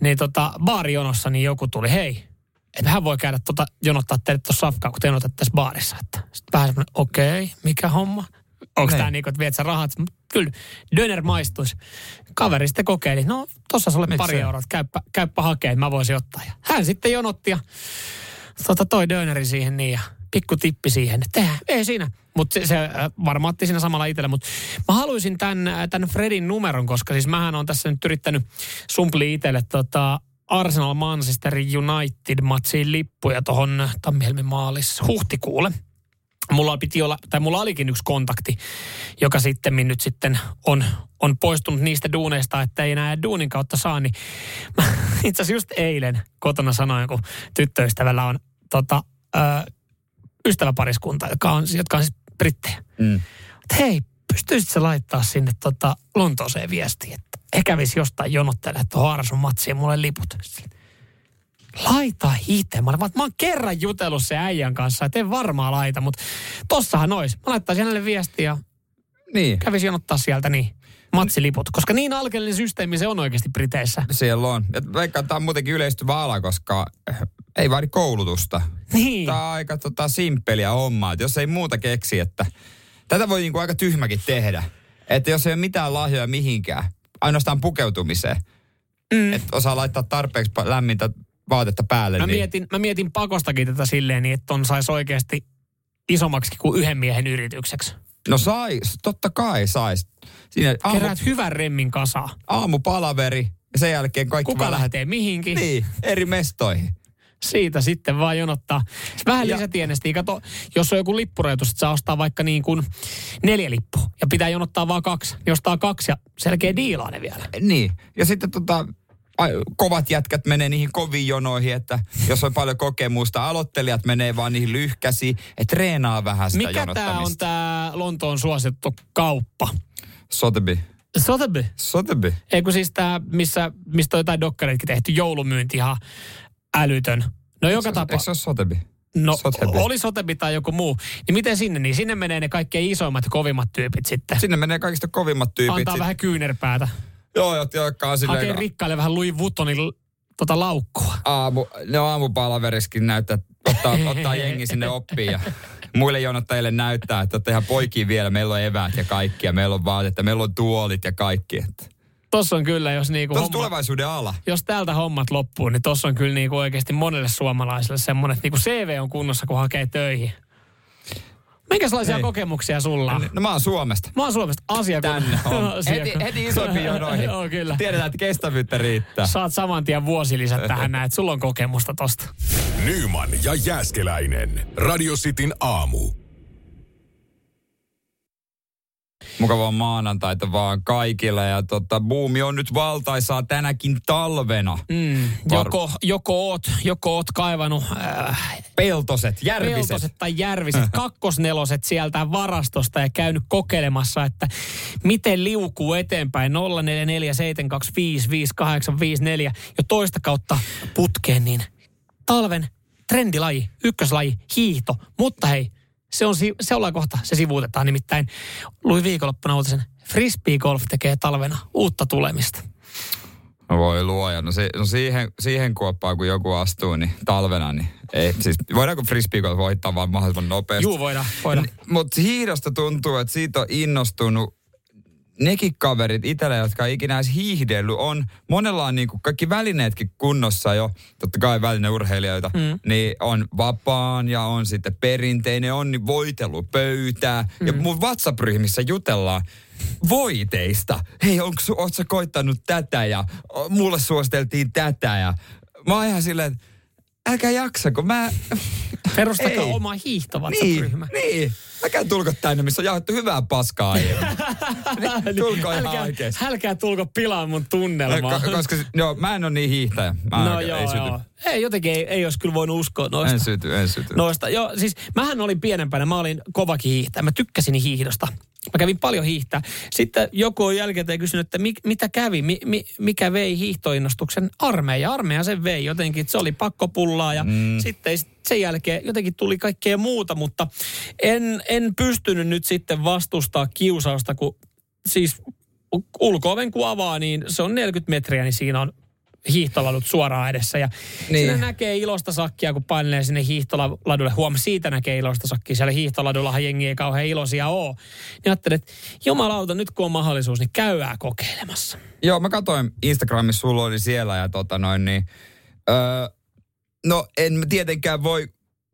niin tota, baarijonossa niin joku tuli, hei, että hän voi käydä tota, jonottaa teille tuossa safkaa, kun te jonotatte tässä baarissa. Että sitten vähän semmoinen, okei, okay, mikä homma? Onko tämä niin kuin, että viet sä rahat? Kyllä, döner maistuisi. Kaveri sitten kokeili, no tossa sulle pari Miksei? euroa, käyppä, käyppä hakee, mä voisin ottaa. Ja hän sitten jonotti ja tota, toi döneri siihen niin ja pikku tippi siihen. Että ei siinä. Mutta se, se äh, varmaan otti siinä samalla itselle. Mutta mä haluaisin tämän, äh, tämän Fredin numeron, koska siis mähän on tässä nyt yrittänyt sumpli itselle tota Arsenal Manchester United matsiin lippuja tuohon Tammihelmin maalissa huhtikuulle. Mulla piti olla, tai mulla olikin yksi kontakti, joka sitten nyt sitten on, on poistunut niistä duuneista, että ei enää duunin kautta saa, niin mä itse asiassa just eilen kotona sanoin, kun tyttöystävällä on tota, ö, ystäväpariskunta, joka on, jotka on siis brittejä. Mm. Että hei, pystyisit sä laittaa sinne tota Lontooseen viestiä, että he kävisi jostain jonottelemaan tuohon Arsun matsiin mulle liput. Laita itse. Mä, olin mä oon kerran jutellut se äijän kanssa, että en varmaan laita, mutta tossahan ois. Mä laittaisin hänelle viestiä ja Niin, kävisi jonottaa sieltä niin matsiliput. Koska niin alkeellinen systeemi se on oikeasti Briteissä. siellä on. Ja vaikka tämä on muutenkin yleistyvä ala, koska eh, ei vaadi koulutusta. Niin. Tämä on aika tota, simppeliä hommaa, että jos ei muuta keksi, että tätä voi niinku aika tyhmäkin tehdä. Että jos ei ole mitään lahjoja mihinkään, ainoastaan pukeutumiseen, mm. että osaa laittaa tarpeeksi lämmintä vaatetta päälle, Mä niin mietin, mä mietin pakostakin tätä silleen niin, että ton sais oikeasti isommaksi kuin yhden miehen yritykseksi. no sais, totta kai sais. Siinä aamu, Keräät hyvän remmin kasaan. aamupalaveri ja sen jälkeen kaikki Kuka lähdet- lähtee mihinkin? Niin, eri mestoihin. Siitä sitten vaan jonottaa. Vähän Ja- lisätienestiä. Kato, jos on joku lippurajoitus, että saa ostaa vaikka niin kuin neljä lippua ja pitää jonottaa vaan kaksi, niin ostaa kaksi ja selkeä diilaa ne vielä. Niin. Ja sitten tota, kovat jätkät menee niihin koviin jonoihin, että jos on paljon kokemusta, aloittelijat menee vaan niihin lyhkäsiin, että treenaa vähän sitä Mikä tämä on tämä Lontoon suosittu kauppa? Sotheby. Sotheby. Sotheby. Ei kun siis tämä, missä, mistä on jotain dokkareitkin tehty, joulumyynti ihan älytön. No joka Eikö tapa, se ole Sotheby? no Sotheby. oli Sotheby tai joku muu. Niin miten sinne? Niin sinne menee ne kaikkein isoimmat ja kovimmat tyypit sitten. Sinne menee kaikista kovimmat tyypit. Antaa sit- vähän kyynärpäätä. Joo, jotka on silleen, Hakee rikkaille vähän Louis Vuittonin tota laukkua. aamu, ne aamupalaveriskin näyttää, ottaa, ottaa jengi sinne oppiin ja muille jonottajille näyttää, että ihan poikia vielä, meillä on eväät ja kaikki ja meillä on vaatetta, meillä on tuolit ja kaikki. Että. Tossa on kyllä, jos niinku homma, tulevaisuuden ala. jos täältä hommat loppuu, niin tossa on kyllä niinku oikeasti monelle suomalaiselle semmoinen, että niinku CV on kunnossa, kun hakee töihin. Minkälaisia Hei. kokemuksia sulla on? No mä oon Suomesta. Mä oon Suomesta asiakun... Tänne on. asiakun- Heti, heti isompiin jonoihin. Joo, kyllä. Tiedetään, että kestävyyttä riittää. Saat saman tien vuosilisät tähän näin, että sulla on kokemusta tosta. Nyman ja Jääskeläinen. Radio Cityn aamu. Mukavaa maanantaita vaan kaikille. Ja tota, buumi on nyt valtaisaa tänäkin talvena. Mm, joko, joko, oot, joko oot kaivannut äh, Peltoset, järviset. peltoset tai järviset, kakkosneloset sieltä varastosta ja käynyt kokeilemassa, että miten liukuu eteenpäin 0447255854 jo toista kautta putkeen, niin talven trendilaji, ykköslaji, hiihto. Mutta hei, se on, se ollaan kohta, se sivuutetaan nimittäin. Luin viikonloppuna uutisen, Frisbee Golf tekee talvena uutta tulemista. No voi luoja. No, si- no siihen, siihen kuoppaan, kun joku astuu, niin talvena, niin ei. Siis voidaanko frisbeegolf voittaa vaan mahdollisimman nopeasti? Juu, voidaan, voidaan. Mutta hiidosta tuntuu, että siitä on innostunut nekin kaverit itsellä, jotka ei ikinä edes hiihdellyt, on, monella on niinku kaikki välineetkin kunnossa jo, totta kai välineurheilijoita, mm. niin on vapaan ja on sitten perinteinen, on niin voitelupöytää. Mm. Ja mun WhatsApp-ryhmissä jutellaan voiteista. Hei, onko oot sä koittanut tätä ja o, mulle suositeltiin tätä ja mä oon ihan silleen, että älkää jaksa, kun mä... Perustakaa Ei. oma hiihto Niin, niin. Älkää tulko tänne, missä on jaettu hyvää paskaa aiemmin. Niin, tulko ihan älkää, oikeesti. älkää tulko pilaa mun tunnelmaa. Ko- koska joo, mä en ole niin hiihtäjä. Mä no joo, ei syty. joo. Ei, jotenkin ei, ei olisi kyllä voinut uskoa noista. En syty, en syty. Noista, joo, siis mähän olin pienempänä, mä olin kovakin hiihtäjä, mä tykkäsin hiihdosta. Mä kävin paljon hiihtää. Sitten joku on jälkikäteen kysynyt, että mi, mitä kävi, mi, mi, mikä vei hiihtoinnostuksen armeija. Armeija sen vei jotenkin, se oli pakko pullaa ja mm. sitten sen jälkeen jotenkin tuli kaikkea muuta, mutta en, en pystynyt nyt sitten vastustaa kiusausta, kun siis ulko-oven kun avaa, niin se on 40 metriä, niin siinä on hiihtolalut suoraan edessä. Ja niin. Siinä näkee ilosta sakkia, kun painelee sinne hiihtoladulle. Huom, siitä näkee ilosta sakkia. Siellä hiihtoladullahan jengi ei kauhean iloisia ole. Niin ajattelin, että jumalauta, nyt kun on mahdollisuus, niin käydään kokeilemassa. Joo, mä katsoin Instagramissa, sulla oli siellä ja tota noin niin... Öö, no en mä tietenkään voi,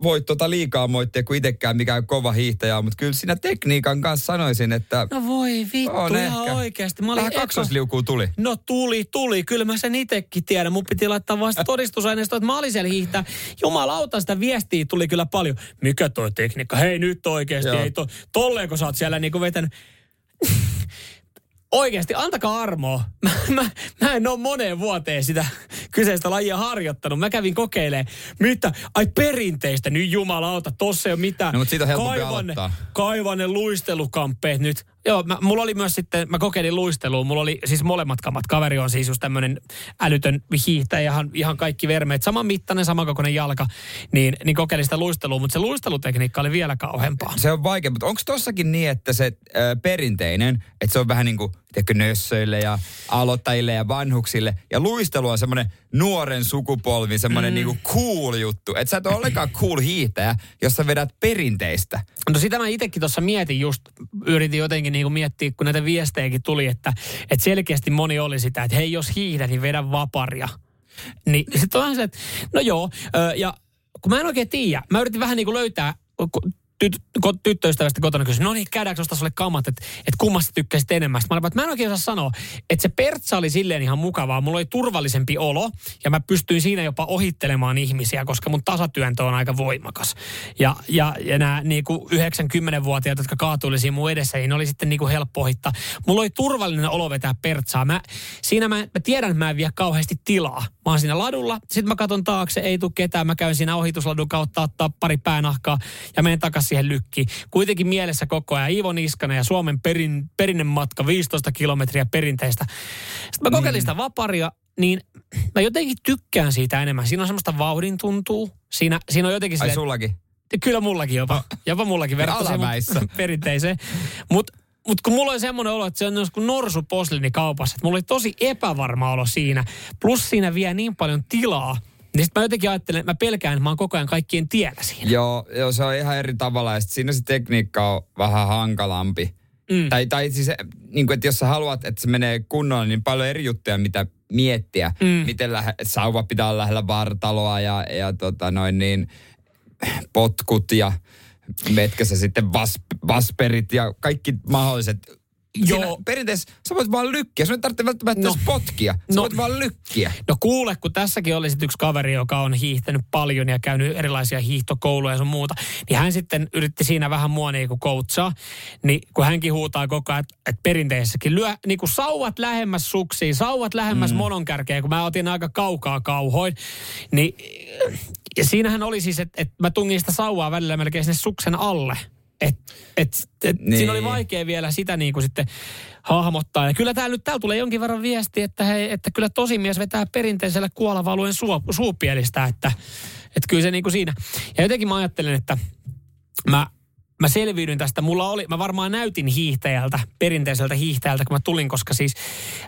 voi tota liikaa moittia, kuin itsekään mikään kova hiihtäjä mutta kyllä siinä tekniikan kanssa sanoisin, että No voi vittu, On ihan ehkä. oikeasti. Mä olin vähän kaksosliukuu tuli. No tuli, tuli. Kyllä mä sen itekin tiedän. Mun piti laittaa vasta todistusaineistoa, että mä olin siellä hiihtää. Jumalauta, sitä viestiä tuli kyllä paljon. Mikä toi tekniikka? Hei nyt oikeasti. Joo. Ei to, tolleen, sä oot siellä niinku vetänyt. Oikeasti, antakaa armoa. Mä, mä, mä en ole moneen vuoteen sitä kyseistä lajia harjoittanut. Mä kävin kokeilemaan. Mitä? Ai perinteistä. Nyt jumalauta, tossa ei ole mitään. No, mutta siitä on helpompi Kaivan aloittaa. Kaivan ne luistelukamppeet nyt. Joo, mä, mulla oli myös sitten, mä kokeilin luistelua. Mulla oli siis molemmat kammat. Kaveri on siis just tämmönen älytön hiihtäjä, ihan, ihan kaikki vermeet. Saman mittainen, samankokoinen jalka. Niin, niin kokeilin sitä luistelua, mutta se luistelutekniikka oli vielä kauheampaa. Se on vaikea, mutta onko tossakin niin, että se äh, perinteinen, että se on vähän niin kuin tiedätkö, nössöille ja aloittajille ja vanhuksille. Ja luistelu on semmoinen nuoren sukupolvi, semmoinen mm. niinku cool juttu. Että sä et ole ollenkaan cool hiihtäjä, jos sä vedät perinteistä. No sitä mä itsekin tuossa mietin just, yritin jotenkin niinku miettiä, kun näitä viestejäkin tuli, että, että selkeästi moni oli sitä, että hei jos hiihdät, niin vedä vaparia. Niin sitten on se, että no joo, ja kun mä en oikein tiedä, mä yritin vähän niin kuin löytää, tyt, tyttöystävästä kotona kysyin, no niin, käydäänkö ostaa sulle kamat, että, että kummasta tykkäsit enemmän. Sitten mä olin, että mä en oikein osaa sanoa, että se pertsa oli silleen ihan mukavaa. Mulla oli turvallisempi olo ja mä pystyin siinä jopa ohittelemaan ihmisiä, koska mun tasatyöntö on aika voimakas. Ja, ja, ja nämä niinku 90-vuotiaat, jotka kaatuili siinä mun edessä, niin oli sitten niinku helppo ohittaa. Mulla oli turvallinen olo vetää pertsaa. Mä, siinä mä, mä tiedän, että mä en vie kauheasti tilaa. Mä oon siinä ladulla, sitten mä katson taakse, ei tule ketään. Mä käyn siinä ohitusladun kautta ottaa pari päänahkaa ja menen takaisin siihen lykkiin. Kuitenkin mielessä koko ajan Iivo Niskanen ja Suomen perin, perinnematka 15 kilometriä perinteistä. Sitten mä kokeilin sitä vaparia, niin mä jotenkin tykkään siitä enemmän. Siinä on semmoista vauhdin tuntuu. Siinä, siinä on jotenkin Ai silleen, sullakin? Kyllä mullakin jopa. Jopa mullakin verrattuna perinteiseen. Mutta mut kun mulla oli semmoinen olo, että se on kuin norsu poslini kaupassa. Että mulla oli tosi epävarma olo siinä. Plus siinä vie niin paljon tilaa. Niin sitten mä jotenkin ajattelen, että mä pelkään, että mä oon koko ajan kaikkien tiellä siinä. Joo, joo, se on ihan eri tavalla ja sit siinä se tekniikka on vähän hankalampi. Mm. Tai, tai siis, niin kuin, että jos sä haluat, että se menee kunnolla, niin paljon eri juttuja, mitä miettiä. Mm. Miten lähe, sauva pitää olla lähellä vartaloa ja, ja tota noin niin, potkut ja metkä sä sitten vas, vasperit ja kaikki mahdolliset. Joo. Siinä perinteessä sä voit vaan lykkiä. Sun ei tarvitse välttämättä No. potkia. Sä No. voit vaan lykkiä. No kuule, kun tässäkin oli sit yksi kaveri, joka on hiihtänyt paljon ja käynyt erilaisia hiihtokouluja ja sun muuta, niin hän sitten yritti siinä vähän mua niinku coachaa, niin kun hänkin huutaa koko ajan, että, että perinteisessäkin lyö niinku sauvat lähemmäs suksiin, sauvat lähemmäs mm. mononkärkeä, kun mä otin aika kaukaa kauhoin, niin ja siinähän oli siis, että, että mä tungin sitä sauvaa välillä melkein sinne suksen alle. Et, et, et niin. Siinä oli Niin. vaikea vielä sitä niin kuin sitten hahmottaa. Ja kyllä täällä nyt täällä tulee jonkin verran viesti, että, hei, että kyllä tosimies vetää perinteisellä kuolavalueen suo, suupielistä, että, että kyllä se niin kuin siinä. Ja jotenkin mä ajattelen, että mä, mä selviydyn tästä. Mulla oli, mä varmaan näytin hiihtäjältä, perinteiseltä hiihtäjältä, kun mä tulin, koska siis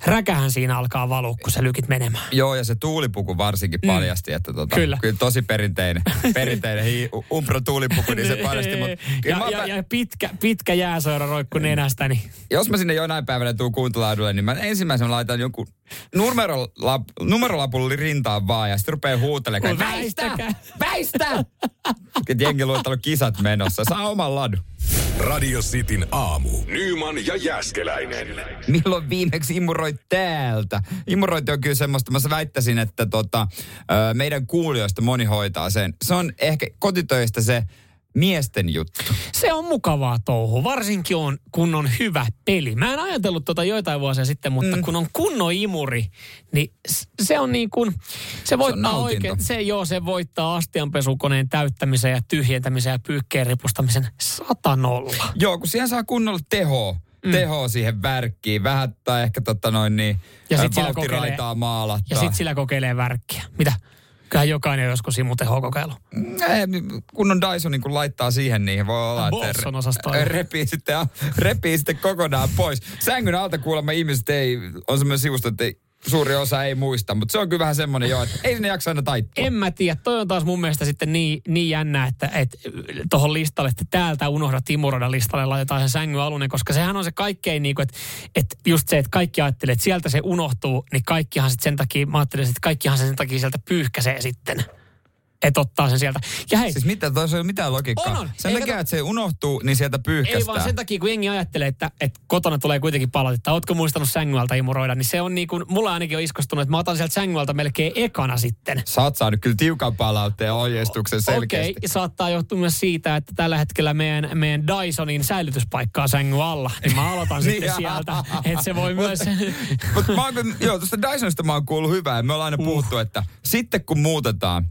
räkähän siinä alkaa valua, kun sä lykit menemään. Joo, ja se tuulipuku varsinkin paljasti, että tota, Mm. Kyllä. kyllä tosi perinteinen, perinteinen hi, umpro tuulipuku, niin se paljasti. Mut, ja, mä, ja, ja, pitkä, pitkä jääsoira roikku nenästäni. jos mä sinne jonain päivänä tuun kuuntelaadulle, niin mä ensimmäisenä laitan jonkun numerolap, numerolapulli rintaan vaan, ja sitten rupeaa huutelemaan, Väistäkää. väistä! Et jengi luettanut kisat menossa, saa oman ladun. Radio Cityn aamu. Nyman ja Jäskeläinen. Milloin viimeksi imuroit täältä? Imurointi on kyllä semmoista, mä väittäisin, että tota, meidän kuulijoista moni hoitaa sen. Se on ehkä kotitöistä se miesten juttu. Se on mukavaa touhu, varsinkin on, kun on hyvä peli. Mä en ajatellut tota joitain vuosia sitten, mutta mm. kun on kunnon imuri, niin se on niin kuin, se voittaa se oikein, se joo, se voittaa astianpesukoneen täyttämisen ja tyhjentämisen ja pyykkeen ripustamisen sata nolla. Joo, kun siihen saa kunnolla tehoa mm. tehoa siihen värkkiin. Vähän tai ehkä tota noin niin, ja sit sillä kokeilee, maalattaa. Ja sitten sillä kokeilee värkkiä. Mitä? Kyllähän jokainen joskus imutehoa kokeilu. Kun on Dyson, niin kun laittaa siihen, niin voi olla, että repii sitten, repii sitten kokonaan pois. Sängyn alta kuulemma ihmiset ei, on semmoinen sivusto, että ei, suuri osa ei muista, mutta se on kyllä vähän semmoinen jo, että ei sinne jaksa aina taittua. En mä tiedä, toi on taas mun mielestä sitten niin, niin jännä, että, että tuohon listalle, että täältä unohda Timuroda listalle laitetaan se sängyn alunen, koska sehän on se kaikkein niin että, että just se, että kaikki ajattelee, että sieltä se unohtuu, niin kaikkihan sitten sen takia, mä ajattelin, että kaikkihan sen takia sieltä pyyhkäsee sitten että ottaa sen sieltä. Ja hei, siis mitä, tuossa ei ole mitään logiikkaa. On, on. Sen takia, kato... että se unohtuu, niin sieltä pyyhkästään. Ei vaan sen takia, kun jengi ajattelee, että, että kotona tulee kuitenkin palautetta. Ootko muistanut sängyltä imuroida? Niin se on niin kuin, mulla ainakin on iskostunut, että mä otan sieltä sängyltä melkein ekana sitten. Sä oot saanut kyllä tiukan palautteen ohjeistuksen selkeästi. Okei, okay, saattaa johtua myös siitä, että tällä hetkellä meidän, meidän Dysonin säilytyspaikkaa sängyn alla. Niin mä aloitan sitten niin, sieltä, että se voi myös... Mutta mä oon, joo, tuosta Dysonista mä oon kuullut hyvää. Me ollaan aina uh. puhuttu, että sitten kun muutetaan,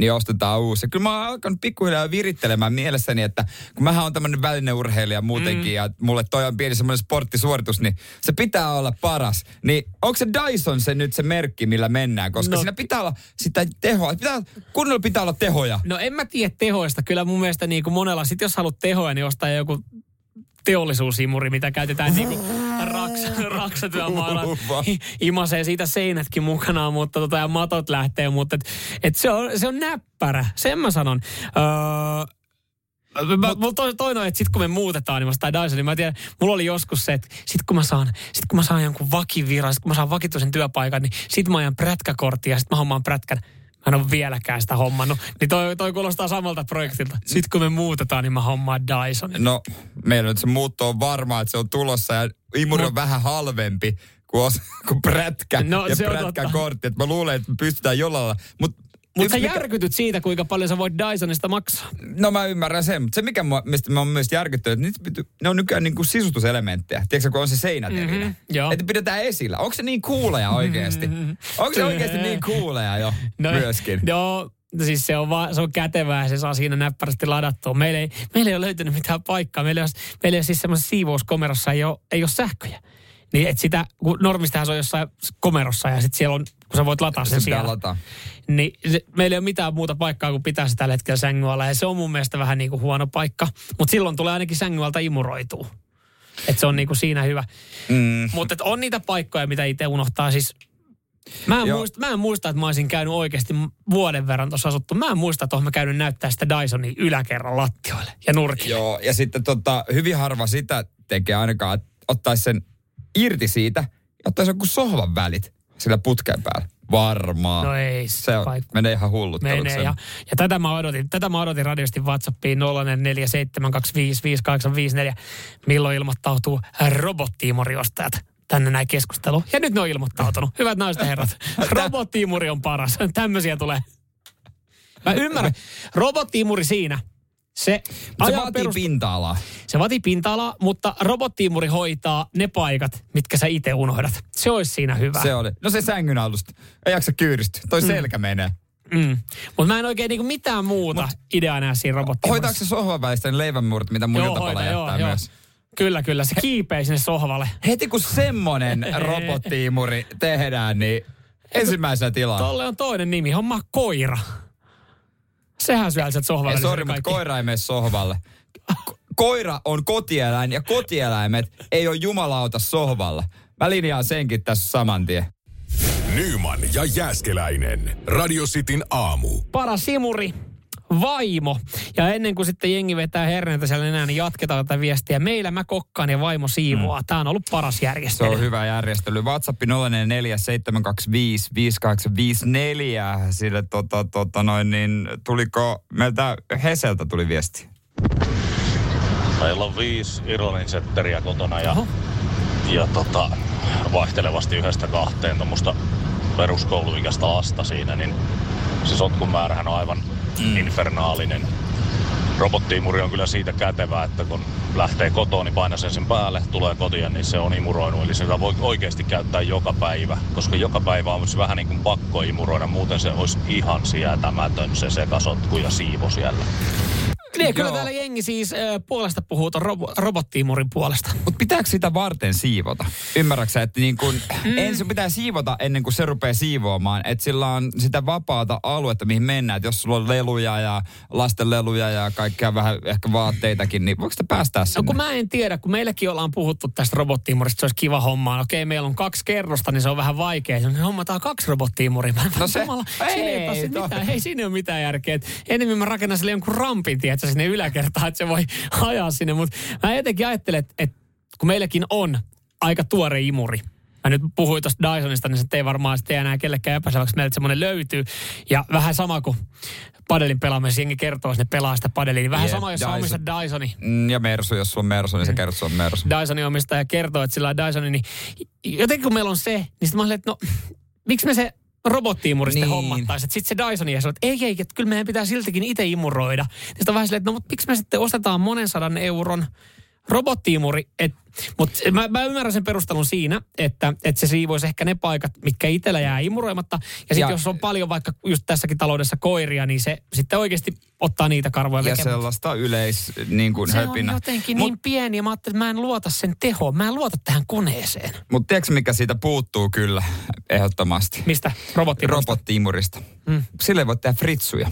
niin ostetaan uusi. Ja kyllä mä oon alkanut pikkuhiljaa virittelemään mielessäni, että kun mä oon tämmöinen välineurheilija muutenkin mm. ja mulle toi on pieni semmoinen sporttisuoritus, niin se pitää olla paras. Niin onko se Dyson se nyt se merkki, millä mennään? Koska no. siinä pitää olla sitä tehoa. Pitää, kunnolla pitää olla tehoja. No en mä tiedä tehoista. Kyllä mun mielestä niin kuin monella, sit jos haluat tehoja, niin ostaa joku teollisuusimuri, mitä käytetään niinku raks, raksatyömaalla. Imasee siitä seinätkin mukanaan, mutta tota, ja matot lähtee, mutta et, et se, on, se on näppärä, sen mä sanon. Öö, Mä, mulla toi, toinen että sit kun me muutetaan, niin mä Dyson, niin mä tiedän, mulla oli joskus se, että sit kun mä saan, sit kun mä saan jonkun vakiviran, sit kun mä saan vakituisen työpaikan, niin sit mä ajan prätkäkorttia ja sit mä hommaan prätkän Mä en ole vieläkään sitä hommannut. Niin toi, toi kuulostaa samalta projektilta. Sitten kun me muutetaan, niin mä hommaan Dyson. No, meillä nyt se muutto on varmaa, että se on tulossa ja imuri on vähän halvempi kuin, os, kuin prätkä no, ja prätkän kortti. mä luulen, että me pystytään jollain Mutta mutta sä mikä... järkytyt siitä, kuinka paljon sä voit Dysonista maksaa. No mä ymmärrän sen, mutta se mikä mua, mistä mä oon myös järkyttynyt, että ne on nykyään niin kuin sisustuselementtejä. Tiedätkö, kun on se seinätevinen. Mm-hmm, että pidetään esillä. Onko se niin kuuleja oikeasti? Mm-hmm. Onko se oikeasti niin kuuleja jo no, myöskin? No, siis se on, vaan, se on kätevää ja se saa siinä näppärästi ladattua. Meillä ei, meillä ei ole löytynyt mitään paikkaa. Meillä ei ole, meillä ei ole siis semmoisessa siivouskomerossa ei ole, ei ole sähköjä. Niin että sitä, kun normistahan se on jossain komerossa ja sitten siellä on, kun sä voit lataa sen siellä. Lataa. Niin se, meillä ei ole mitään muuta paikkaa kuin pitää se tällä hetkellä sängyn alla. Ja se on mun mielestä vähän niin kuin huono paikka. Mutta silloin tulee ainakin sängyn alta imuroituu. Että se on niin kuin siinä hyvä. Mm. Mutta on niitä paikkoja, mitä itse unohtaa. Siis Mä en, muista, mä en muista, että mä olisin käynyt oikeasti vuoden verran tuossa asuttu. Mä en muista, että mä käynyt näyttää sitä Dysonin yläkerran lattioille ja nurkille. Joo, ja sitten tota, hyvin harva sitä tekee ainakaan, että ottaisi sen irti siitä ja ottaisi joku sohvan välit sillä putken päällä. Varmaan. No ei. Se on, menee ihan hullut. Menee. Ja, ja, tätä, mä odotin, tätä mä odotin radiosti WhatsAppiin 0447255854, milloin ilmoittautuu robottiimoriostajat tänne näin keskustelu. Ja nyt ne on ilmoittautunut. Hyvät naiset ja herrat, robottiimuri on paras. Tämmöisiä tulee. Mä ymmärrän. Robottiimuri siinä, se, se vaatii perust... pinta-alaa. Se vaatii pinta-alaa, mutta robottiimuri hoitaa ne paikat, mitkä sä itse unohdat. Se olisi siinä hyvä. Se oli. No se sängyn alusta. Ei jaksa kyyristyä. Toi mm. selkä menee. Mm. Mutta mä en oikein niinku mitään muuta Mut, ideaa näe siinä robottiimurissa. Hoitaako se sohvan välistä ne leivänmurret, mitä mun iltapala jättää joo, myös? Joo. Kyllä, kyllä. Se kiipee sinne sohvalle. Heti kun semmonen robottiimuri tehdään, niin ensimmäisenä tilaa. Tolle on toinen nimi. Homma koira. Sehän syö sieltä sohvalle. Ei, sori, mutta koira ei mene sohvalle. Koira on kotieläin ja kotieläimet ei ole jumalauta sohvalla. Mä linjaan senkin tässä saman tien. Nyman ja Jääskeläinen. Radio Cityn aamu. Paras simuri vaimo. Ja ennen kuin sitten jengi vetää herneitä siellä enää, niin jatketaan tätä viestiä. Meillä mä kokkaan ja vaimo siivoaa. Mm. Tämä on ollut paras järjestely. Se on hyvä järjestely. WhatsApp 0447255854. Sille tota, tota noin, niin tuliko, meiltä Heseltä tuli viesti. Meillä on viisi Irlannin setteriä kotona ja, ja tota, vaihtelevasti yhdestä kahteen tuommoista peruskouluikäistä lasta siinä, niin se sotkun määrähän on aivan mm. infernaalinen. Robottiimuri on kyllä siitä kätevää, että kun lähtee kotoa, niin paina sen sen päälle, tulee kotiin, niin se on imuroinut. Eli sitä voi oikeasti käyttää joka päivä, koska joka päivä on vähän niin kuin pakko imuroida, muuten se olisi ihan sietämätön se sekasotku ja siivo siellä. Niin, kyllä täällä jengi siis äh, puolesta puhuu ton robo- robottiimurin puolesta. Mutta pitääkö sitä varten siivota? Ymmärrätkö että niin kun, mm. ensin pitää siivota ennen kuin se rupeaa siivoamaan, että sillä on sitä vapaata aluetta, mihin mennään. Et jos sulla on leluja ja lastenleluja ja kaikkea vähän ehkä vaatteitakin, niin voiko sitä päästää sinne? No kun mä en tiedä, kun meilläkin ollaan puhuttu tästä robottiimurista, se olisi kiva homma. Okei, meillä on kaksi kerrosta, niin se on vähän vaikea. No, hommataan kaksi robottiimuria. No se, ei, ei, ei, mitään, ei siinä ole mitään järkeä. Et enemmän mä rakennan sille jonkun rampin, tiedätkö, sinne yläkertaan, että se voi ajaa sinne. Mutta mä jotenkin ajattelen, että, että kun meilläkin on aika tuore imuri, Mä nyt puhuin tuosta Dysonista, niin se ei varmaan sitten enää kellekään epäselväksi. Meiltä semmoinen löytyy. Ja vähän sama kuin padelin pelaamisessa, jengi kertoo, että ne pelaa sitä padelia. Niin vähän yeah, sama, jos Dyson. omistat Dysoni. Mm, ja Mersu, jos sulla on Mersu, niin se mm. kertoo, on Mersu. Dysonin omistaja kertoo, että sillä on Dysoni, niin jotenkin kun meillä on se, niin sitten mä olin, että no, miksi me se robottiimurista niin. hommattaisiin. Sitten se Dyson ja sanoo, että ei, ei, että kyllä meidän pitää siltikin itse imuroida. Sitten on vähän silleen, että no mutta miksi me sitten ostetaan monen sadan euron robottiimuri. Mutta mä, mä ymmärrän sen perustelun siinä, että, että se siivoisi ehkä ne paikat, mitkä itsellä jää imuroimatta. Ja sitten jos on paljon vaikka just tässäkin taloudessa koiria, niin se sitten oikeasti ottaa niitä karvoja Ja veke, sellaista yleis niin kuin Se höpinä. on jotenkin Mut, niin pieni ja mä ajattelin, että mä en luota sen tehoon. Mä en luota tähän koneeseen. Mutta tiedätkö mikä siitä puuttuu kyllä ehdottomasti? Mistä? Robottiimurista? Robottiimurista. Mm. Sille voi tehdä fritsuja.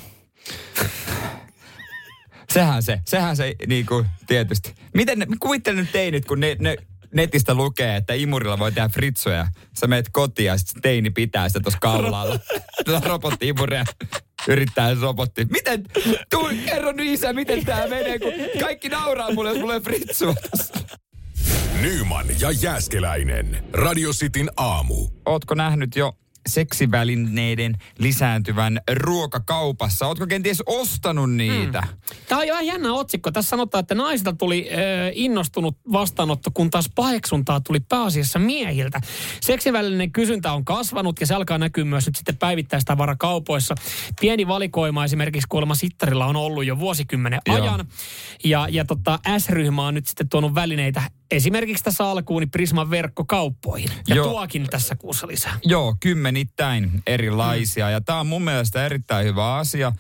Sehän se, sehän se niin kuin, tietysti. Miten, kuvittelen nyt teinit, kun ne, ne netistä lukee, että imurilla voi tehdä fritsoja. Sä meet kotiin ja sitten teini pitää sitä tuossa kaulalla. Tätä robotti-imuria yrittää robotti. Miten, tuu, kerro nyt isä, miten tää menee, kun kaikki nauraa mulle, jos mulle fritsua Nyman ja Jääskeläinen. Radio Cityn aamu. Ootko nähnyt jo seksivälineiden lisääntyvän ruokakaupassa. Oletko kenties ostanut niitä? Hmm. Tämä on ihan jännä otsikko. Tässä sanotaan, että naisilta tuli äh, innostunut vastaanotto, kun taas paheksuntaa tuli pääasiassa miehiltä. Seksivälinen kysyntä on kasvanut ja se alkaa näkyä myös nyt sitten päivittäistavarakaupoissa. Pieni valikoima esimerkiksi kuulemma Sittarilla on ollut jo vuosikymmenen Joo. ajan. Ja, ja tota, S-ryhmä on nyt sitten tuonut välineitä esimerkiksi tässä alkuun niin Prisman verkkokauppoihin. Ja Joo. tuokin tässä kuussa lisää. Joo, kymmenittäin erilaisia. Mm. Ja tämä on mun mielestä erittäin hyvä asia,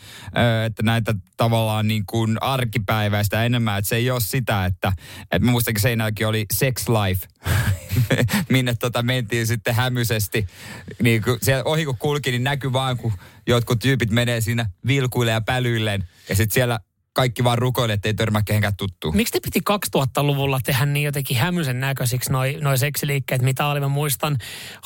että näitä tavallaan niin kuin arkipäiväistä enemmän. Että se ei ole sitä, että, että mä muistankin seinälläkin oli Sex Life, minne tota mentiin sitten hämyisesti. Niin kun siellä ohi kun kulki, niin näkyy vaan, kun jotkut tyypit menee siinä vilkuille ja pälyilleen. Ja sitten siellä kaikki vaan rukoilee, ettei törmää kehenkään tuttu. Miksi te piti 2000-luvulla tehdä niin jotenkin hämyisen näköisiksi noi, noi seksiliikkeet, mitä oli? Mä muistan,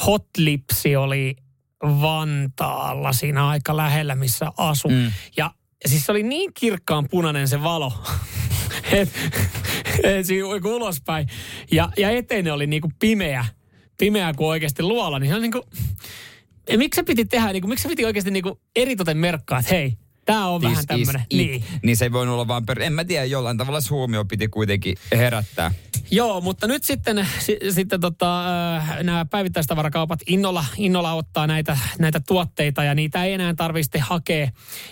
Hot Lipsi oli Vantaalla siinä aika lähellä, missä asu. Mm. Ja siis se oli niin kirkkaan punainen se valo, että et ulospäin. Ja, ja eteinen oli niinku pimeä, pimeä kuin oikeasti luola. Niin se on niinku, miksi se piti tehdä, niinku, miksi se piti oikeasti niinku eritoten merkkaa, että hei, Tämä on This vähän tämmöinen. Niin. niin se ei voinut olla vaan per... En mä tiedä, jollain tavalla se huomio piti kuitenkin herättää. Joo, mutta nyt sitten, s- sitten tota, äh, nämä päivittäistavarakaupat innolla, innolla ottaa näitä, näitä tuotteita ja niitä ei enää tarvitse hakea.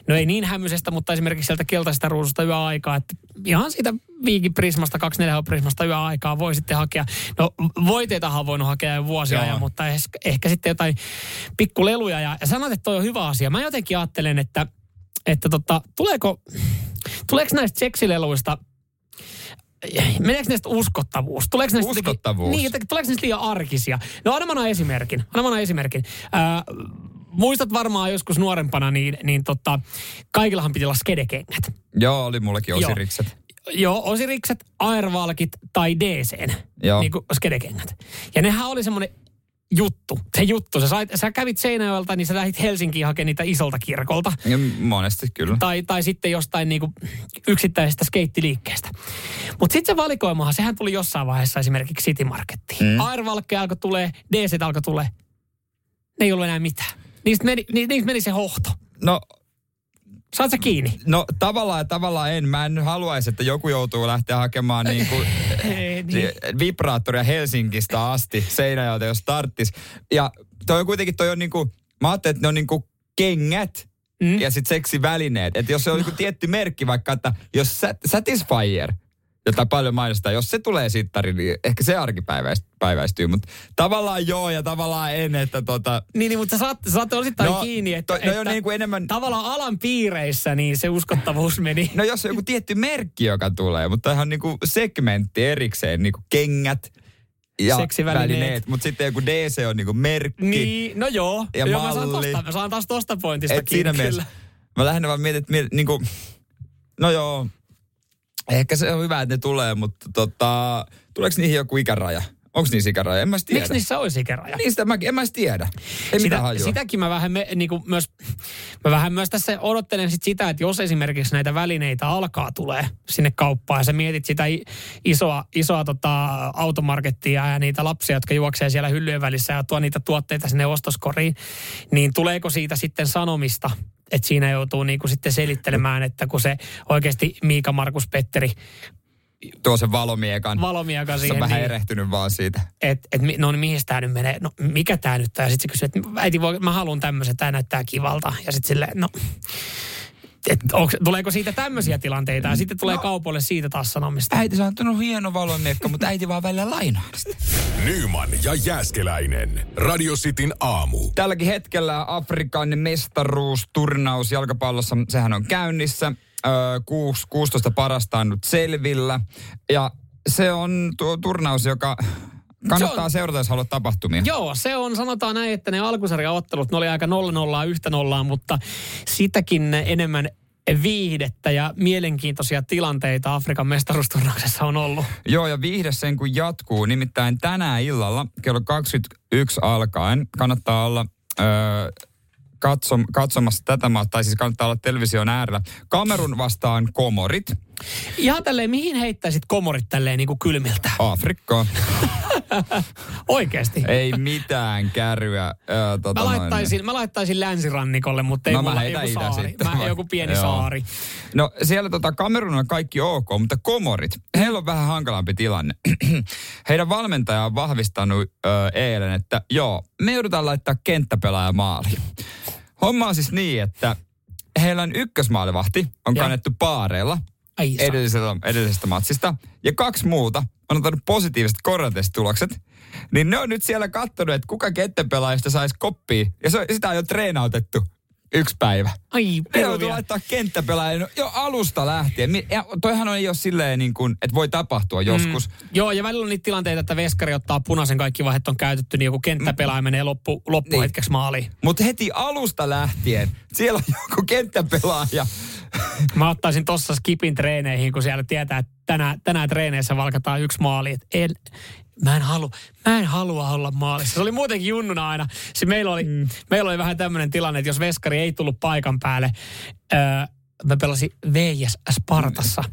No ei niin hämyisestä, mutta esimerkiksi sieltä keltaisesta ruususta yöaikaa, että ihan siitä viikiprismasta, 24 prismasta yöaikaa voi sitten hakea. No voiteitahan on voinut hakea jo vuosia ajan, mutta ehkä, ehkä sitten jotain pikkuleluja. Ja, ja sanot, että toi on hyvä asia. Mä jotenkin ajattelen, että että tota, tuleeko, tuleeko näistä seksileluista Meneekö näistä uskottavuus? Tuleeko näistä uskottavuus? Jotenkin, niin, tuleeko näistä liian arkisia? No anna mä esimerkin. Anna mä esimerkin. Äh, muistat varmaan joskus nuorempana, niin, niin tota, kaikillahan piti olla skedekengät. Joo, oli mullekin osirikset. Joo, Joo osirikset, airvalkit tai DC, niin kuin skedekengät. Ja nehän oli semmoinen juttu. Se juttu. Sä, sait, sä kävit Seinäjoelta, niin sä lähdit Helsinkiin hakemaan niitä isolta kirkolta. Ja monesti kyllä. Tai, tai sitten jostain niinku yksittäisestä skeittiliikkeestä. Mutta sitten se valikoimahan, sehän tuli jossain vaiheessa esimerkiksi City Markettiin. Mm. Airvalkke alkoi tulee, DC alkoi tulee. Ne ei ollut enää mitään. Niistä meni, ni, niistä meni se hohto. No Saat sä kiinni? No tavallaan ja tavallaan en. Mä en haluaisi, että joku joutuu lähteä hakemaan niin kuin niin. vibraattoria Helsingistä asti Seinäjoelta, jos starttis. Ja toi on kuitenkin, toi on niin kuin, mä ajattelin, että ne on niin kuin kengät mm. ja sitten seksivälineet. Että jos se on no. tietty merkki vaikka, että jos Satisfyer – jota paljon mainostaa. Jos se tulee sittari, niin ehkä se arkipäiväistyy, mutta tavallaan joo ja tavallaan en, että tota... Niin, niin mutta sä saat, sä osittain no, kiinni, että, to, no että niin kuin enemmän... tavallaan alan piireissä niin se uskottavuus meni. No jos on joku tietty merkki, joka tulee, mutta ihan niin kuin segmentti erikseen, niin kuin kengät, ja välineet. Mutta sitten joku DC on niinku merkki. Niin, no joo. Ja joo, malli. Mä saan, tosta, mä saan taas tosta pointista Et siinä mielessä, mä lähden vaan mietin, että niinku, no joo, Ehkä se on hyvä, että ne tulee, mutta tota, tuleeko niihin joku ikäraja? Onko niissä ikäraja? En mä tiedä. Miksi niissä olisi ikäraja? Niistä mä, en mä tiedä. Ei sitä, sitäkin mä vähän, me, niin kuin myös, mä vähän myös tässä odottelen sit sitä, että jos esimerkiksi näitä välineitä alkaa tulee sinne kauppaan ja sä mietit sitä isoa, isoa tota, automarkettia ja niitä lapsia, jotka juoksee siellä hyllyjen välissä ja tuo niitä tuotteita sinne ostoskoriin, niin tuleeko siitä sitten sanomista, että siinä joutuu niin kuin sitten selittelemään, että kun se oikeasti Miika Markus Petteri tuo sen valomiekan. Valomiekan siihen. Se on vähän niin, erehtynyt vaan siitä. Että et, no niin mihin tämä nyt menee? No mikä tämä nyt on? Ja sitten se kysyy, että äiti voi, mä haluan tämmöisen, tämä näyttää kivalta. Ja sitten silleen, no et onks, tuleeko siitä tämmöisiä tilanteita ja sitten tulee no, kaupoille siitä taas sanomista? Äiti se on antanut hieno valonmiekka, mutta äiti vaan välillä lainaa sitä. Nyman ja Jääskeläinen. Radio Cityn aamu. Tälläkin hetkellä Afrikan mestaruusturnaus jalkapallossa, sehän on käynnissä. Öö, 6, 16 parasta on nyt selvillä. Ja se on tuo turnaus, joka Kannattaa on, seurata, jos haluat tapahtumia. Joo, se on, sanotaan näin, että ne alkusarjaottelut, ne oli aika 0-0, yhtä nollaa, mutta sitäkin enemmän viihdettä ja mielenkiintoisia tilanteita Afrikan mestaruusturnauksessa on ollut. Joo, ja viihde sen kun jatkuu. Nimittäin tänään illalla kello 21 alkaen kannattaa olla... Öö, katsom, katsomassa tätä maata, tai siis kannattaa olla television äärellä. Kamerun vastaan komorit. Ihan tälleen, mihin heittäisit komorit tälleen niin kuin kylmiltä? Afrikkaan. Oikeasti? Ei mitään kärryä. Äh, tota mä, laittaisin, mä laittaisin länsirannikolle, mutta ei no, mulla joku saari. Sitten, mä, joku pieni Joo. saari. No siellä tota, Kamerun on kaikki ok, mutta komorit, heillä on vähän hankalampi tilanne. Heidän valmentaja on vahvistanut äh, eilen, että joo, me joudutaan laittaa kenttäpelaaja maaliin. Homma on siis niin, että heillä on ykkösmaalivahti, on ja. kannettu paareilla edellisestä, edellisestä matsista. Ja kaksi muuta on ottanut positiiviset koronatestitulokset. Niin ne on nyt siellä kattonut, että kuka kenttäpelaajista saisi koppia. Ja se, sitä on jo treenautettu yksi päivä. Ai, Ne joutuu laittaa kenttäpelaajan jo alusta lähtien. Ja toihan ei ole silleen niin kuin, että voi tapahtua joskus. Mm. Joo, ja välillä on niitä tilanteita, että veskari ottaa punaisen kaikki vaiheet on käytetty, niin joku kenttäpelaaja mm. menee loppu, loppuhetkeksi niin. maaliin. Mutta heti alusta lähtien, siellä on joku kenttäpelaaja. Mä ottaisin tossa skipin treeneihin, kun siellä tietää, että tänään, tänään treeneissä valkataan yksi maali. Et en, mä en, halu, mä en halua olla maalissa. Se oli muutenkin junnuna aina. Se meillä, oli, mm. meillä oli vähän tämmöinen tilanne, että jos veskari ei tullut paikan päälle, öö, mä pelasin VS Spartassa, mm.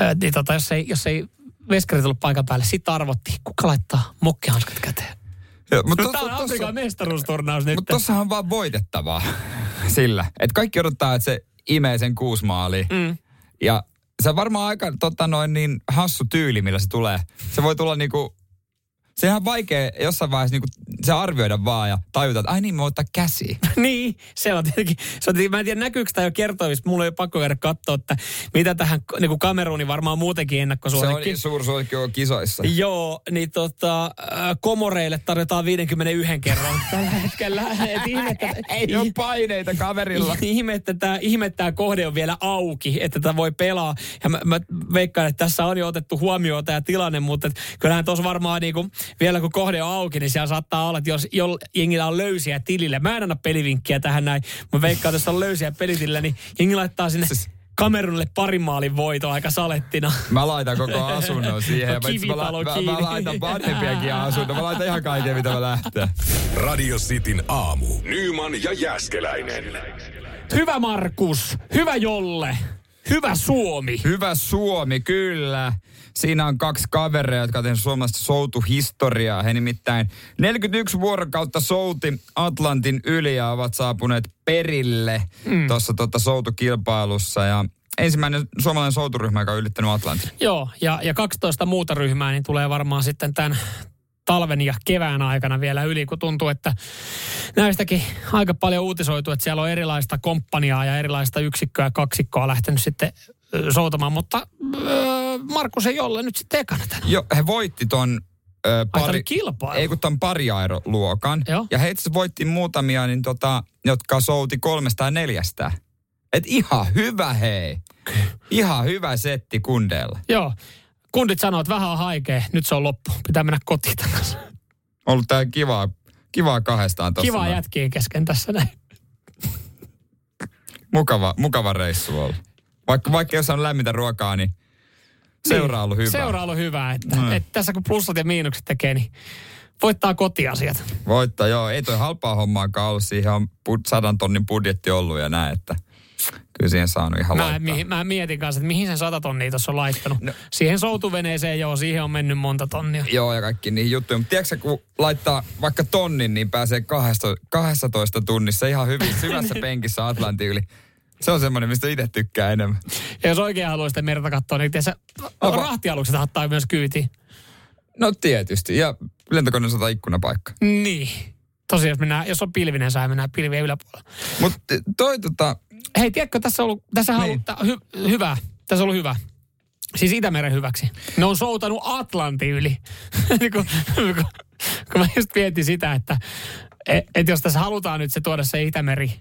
öö, niin tota, jos, ei, jos ei veskari tullut paikan päälle, sitten arvottiin, kuka laittaa mokkihanskat käteen. Joo, mutta no, tämä on Afrikan mestaruusturnaus nyt. Mutta tossahan on vaan voitettavaa sillä. Että kaikki odottaa, että se imee sen kuusi maalia. Mm. Ja se on varmaan aika tota noin niin hassu tyyli, millä se tulee. Se voi tulla niinku sehän on vaikea jossain vaiheessa niin kuin, se arvioida vaan ja tajuta, että ai niin, mä ottaa käsi. niin, se on tietenkin, se on tietenkin, mä en tiedä näkyykö tämä jo kertoimista, mulla ei pakko käydä katsoa, että mitä tähän niin kuin Kameruuni varmaan muutenkin ennakkosuosikki. Se on suursuosikki on kisoissa. Joo, niin tota, äh, komoreille tarjotaan 51 kerran tällä hetkellä. Et ihmettä, ei ole paineita kaverilla. Ihmettä tämä, ihmettä kohde on vielä auki, että tätä voi pelaa. Ja mä, mä veikkaan, että tässä on jo otettu huomioon tämä tilanne, mutta kyllähän tuossa varmaan niin kuin, vielä kun kohde on auki, niin siellä saattaa olla, että jos jol, jengillä on löysiä tilille. Mä en anna pelivinkkiä tähän näin. Mä veikkaan, että jos on löysiä pelitillä, niin jengi laittaa sinne siis Kamerunille parin maalin voito aika salettina. Mä laitan koko asunnon siihen. ja mä, mä, mä, mä, laitan vanhempiakin asunnon. Mä laitan ihan kaiken, mitä mä lähtee. Radio Cityn aamu. Nyman ja Jäskeläinen. Hyvä Markus. Hyvä Jolle. Hyvä Suomi. Hyvä Suomi, kyllä. Siinä on kaksi kaveria, jotka tehneet suomalaista soutuhistoriaa. He nimittäin 41 vuorokautta souti Atlantin yli ja ovat saapuneet perille mm. tuossa tota soutukilpailussa. Ja ensimmäinen suomalainen souturyhmä, joka on ylittänyt Atlantin. Joo, ja, ja 12 muuta ryhmää niin tulee varmaan sitten tämän talven ja kevään aikana vielä yli, kun tuntuu, että näistäkin aika paljon uutisoitu, että siellä on erilaista komppaniaa ja erilaista yksikköä, kaksikkoa lähtenyt sitten soutamaan, mutta öö, Markus ei ole nyt sitten ekana tänään. Joo, he voitti ton Ö, pari, kilpailu. Ei kun tämän pariairoluokan. Ja he itse voitti muutamia, niin tota, jotka souti kolmesta ja neljästä. Et ihan hyvä hei. Ihan hyvä setti kundeilla. Joo. Kundit sanoo, että vähän on haikea, nyt se on loppu. Pitää mennä kotiin takaisin. Ollut tää kivaa, kivaa kahdestaan tossa. Kivaa jätkiä kesken tässä näin. Mukava, mukava reissu ollut. Vaikka, vaikka jos on lämmintä ruokaa, niin seura on ollut hyvä. Seura on ollut hyvä. Että, no. että tässä kun plussat ja miinukset tekee, niin voittaa kotiasiat. Voittaa, joo. Ei toi halpaa hommaakaan ollut. Siihen on sadan tonnin budjetti ollut ja näin, että kyllä siihen saanut ihan mä, laittaa. Mi, mä mietin kanssa, että mihin sen sata tonnia tuossa on laittanut. No. Siihen soutuveneeseen, joo, siihen on mennyt monta tonnia. Joo, ja kaikki niihin juttuja. Mutta tiedätkö kun laittaa vaikka tonnin, niin pääsee 12 tunnissa ihan hyvin syvässä penkissä Atlantin yli. Se on semmoinen, mistä itse tykkää enemmän. Ja jos oikein haluaa sitä merta katsoa, niin tiedä, rahtialukset hattaa myös kyytiin. No tietysti, ja lentokone sata ikkunapaikka. Niin. Tosiaan, jos, mennään, jos on pilvinen sää, mennään pilvien yläpuolella. Mutta toi tota... Hei, tiedätkö, tässä on ollut, tässä niin. ollut hy, hyvä. Tässä on ollut hyvä. Siis Itämeren hyväksi. Ne on soutanut Atlantin yli. Niin kun, kun, kun mä just mietin sitä, että et, et jos tässä halutaan nyt se tuoda se Itämeri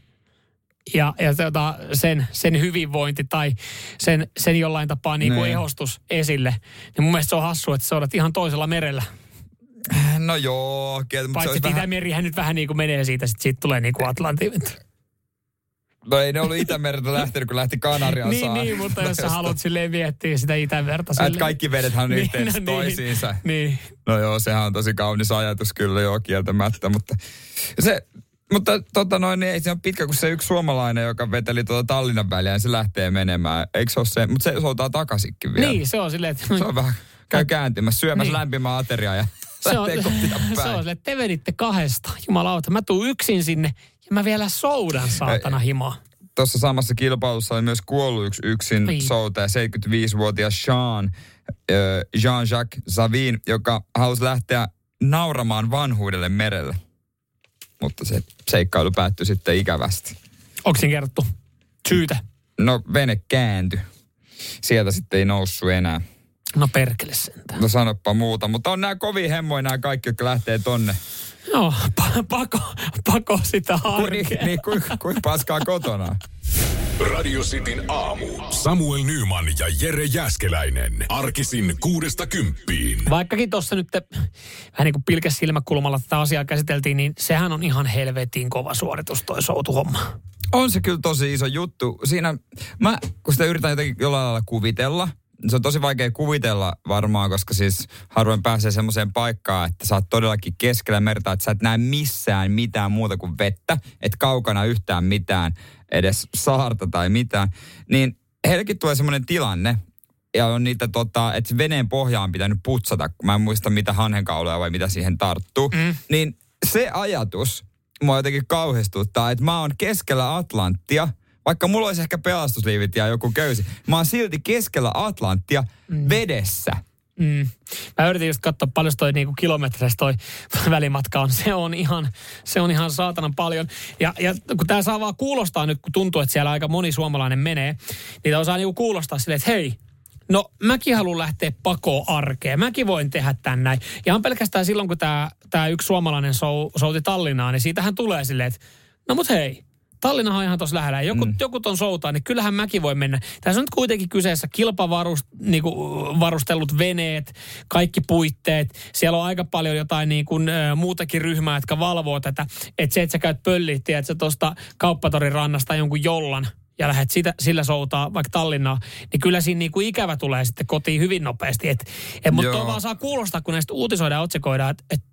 ja, ja tota, sen, sen hyvinvointi tai sen, sen jollain tapaa niin kuin ehostus esille, niin mun mielestä se on hassu, että sä olet ihan toisella merellä. No joo. Kieltä, Paitsi että vähän... Itämerihän nyt vähän niin kuin menee siitä, sitten siitä tulee niin kuin Atlantin. No ei ne ollut Itämerta lähtenyt, kun lähti Kanarian niin, niin, mutta jos sä haluat silleen miettiä sitä Itämerta. Silleen. Että kaikki vedethän on niin, no, niin, toisiinsa. Niin. No joo, sehän on tosi kaunis ajatus kyllä joo kieltämättä, mutta se, mutta tota noin, niin ei se ole pitkä kuin se yksi suomalainen, joka veteli tuota Tallinnan väliä, ja se lähtee menemään. Eikö se ole se? Mutta se soutaa takaisinkin vielä. Niin, se on silleen, että... Se on vähän, käy kääntymässä, syömässä niin. lämpimää ateriaa ja se on, se on silleen, että te veditte kahdesta. Jumalauta, mä tuun yksin sinne mä vielä soudan saatana himaa. Tuossa samassa kilpailussa oli myös kuollut yksi yksin niin. soutaja, 75-vuotias Jean, Jean-Jacques Zavin, joka halusi lähteä nauramaan vanhuudelle merelle mutta se seikkailu päättyi sitten ikävästi. Onko siinä kerrottu syytä? No vene kääntyi. Sieltä sitten ei noussut enää. No perkele sentään. No sanoppa muuta, mutta on nämä kovin hemmoja nämä kaikki, jotka lähtee tonne. Joo, pa- pako, pako sitä arkea. Kuin niin, kuin, kuin paskaa kotona. Radio Cityn aamu. Samuel Nyman ja Jere Jäskeläinen. Arkisin kuudesta kymppiin. Vaikkakin tuossa nyt vähän niin kuin pilkäs silmäkulmalla tätä asiaa käsiteltiin, niin sehän on ihan helvetin kova suoritus toi soutuhomma. On se kyllä tosi iso juttu. Siinä, mä, kun sitä yritän jotenkin jollain lailla kuvitella, se on tosi vaikea kuvitella varmaan, koska siis harvoin pääsee semmoiseen paikkaan, että sä oot todellakin keskellä merta, että sä et näe missään mitään muuta kuin vettä, et kaukana yhtään mitään, edes saarta tai mitään. Niin heillekin tulee semmoinen tilanne, ja on niitä tota, että veneen pohjaan on pitänyt putsata, kun mä en muista mitä hanhenkauloja vai mitä siihen tarttuu. Mm. Niin se ajatus mua jotenkin kauhistuttaa, että mä oon keskellä Atlanttia – vaikka mulla olisi ehkä pelastusliivit ja joku köysi, mä oon silti keskellä Atlanttia mm. vedessä. Mm. Mä yritin just katsoa paljon toi niinku kilometreistä toi välimatka on. Se on ihan, se on ihan saatanan paljon. Ja, ja kun tää saa vaan kuulostaa nyt, kun tuntuu, että siellä aika moni suomalainen menee, niin tää osaa niinku kuulostaa silleen, että hei, no mäkin haluan lähteä pakoon arkeen. Mäkin voin tehdä tän näin. Ihan pelkästään silloin, kun tämä tää yksi suomalainen sou, souti Tallinnaan, niin siitähän tulee silleen, että no mut hei, Tallinna on ihan tuossa lähellä. Joku, mm. joku ton soutaa, niin kyllähän mäkin voi mennä. Tässä on nyt kuitenkin kyseessä kilpavarustellut niin veneet, kaikki puitteet. Siellä on aika paljon jotain niin kuin, ä, muutakin ryhmää, jotka valvoo tätä. Että se, että sä käyt pölliä, että sä tuosta kauppatorin rannasta jonkun jollan ja lähdet sitä, sillä soutaa vaikka Tallinnaa, niin kyllä siinä niin kuin ikävä tulee sitten kotiin hyvin nopeasti. Et, et, mutta vaan saa kuulostaa, kun näistä uutisoidaan ja otsikoidaan, että et,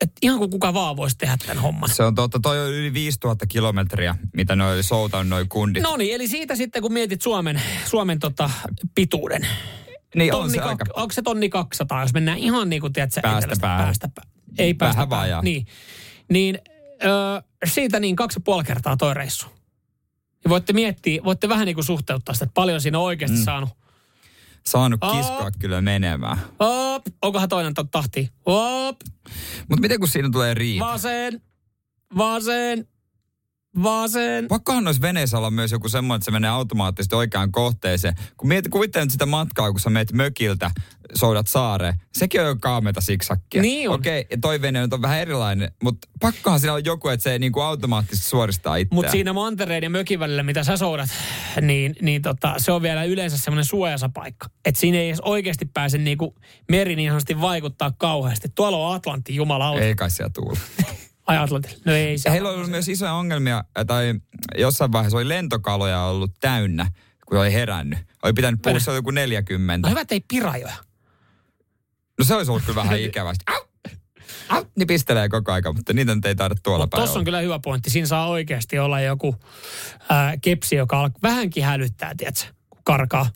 että ihan kuin kuka vaan voisi tehdä tämän homman. Se on totta, toi on yli 5000 kilometriä, mitä noi oli soutanut noi kundit. No niin, eli siitä sitten kun mietit Suomen, Suomen tota, pituuden. niin on Tonni, se kak, aika... onko se tonni 200, jos mennään ihan niin kuin, tiedät, sä, Päästä päähän. päästä pää- Ei päästä Vähän päähän. vajaa. Niin, niin ö, siitä niin kaksi ja puoli kertaa toi reissu. Ja voitte miettiä, voitte vähän niin kuin suhteuttaa sitä, että paljon siinä on oikeasti mm. saanut. Saanut Aa. kiskoa kyllä menemään. Op, onkohan toinen tahti? Op, Mutta miten kun siinä tulee riita? vasen, vasen, vasen. Pakkohan noissa veneissä olla myös joku semmoinen, että se menee automaattisesti oikeaan kohteeseen. Kun mietit, kuvittele nyt sitä matkaa, kun sä meet mökiltä, soudat saareen. Sekin on jo kaameta siksakkia. Niin on. Okei, ja toi vene nyt on vähän erilainen, mutta pakkohan siinä on joku, että se ei niinku automaattisesti suoristaa itseään. Mutta siinä mantereen ja mökin välillä, mitä sä soudat, niin, niin tota, se on vielä yleensä semmoinen suojassa paikka. Että siinä ei edes oikeasti pääse niinku meri niin sanotusti vaikuttaa kauheasti. Tuolla on Atlantti, jumalauta. Ei kai siellä tuulla. Ai. No ei se. Heillä on ollut myös isoja ongelmia, tai jossain vaiheessa oli lentokaloja ollut täynnä, kun oli herännyt. Oli pitänyt puhua, se oli joku 40. No hyvä, ei pirajoja. No se olisi ollut kyllä vähän ikävästi. Au! Au! Niin pistelee koko aika, mutta niitä nyt ei taida tuolla päin tossa on kyllä hyvä pointti. Siinä saa oikeasti olla joku ää, kepsi, joka alkaa vähänkin hälyttää, tiedätkö, kun karkaa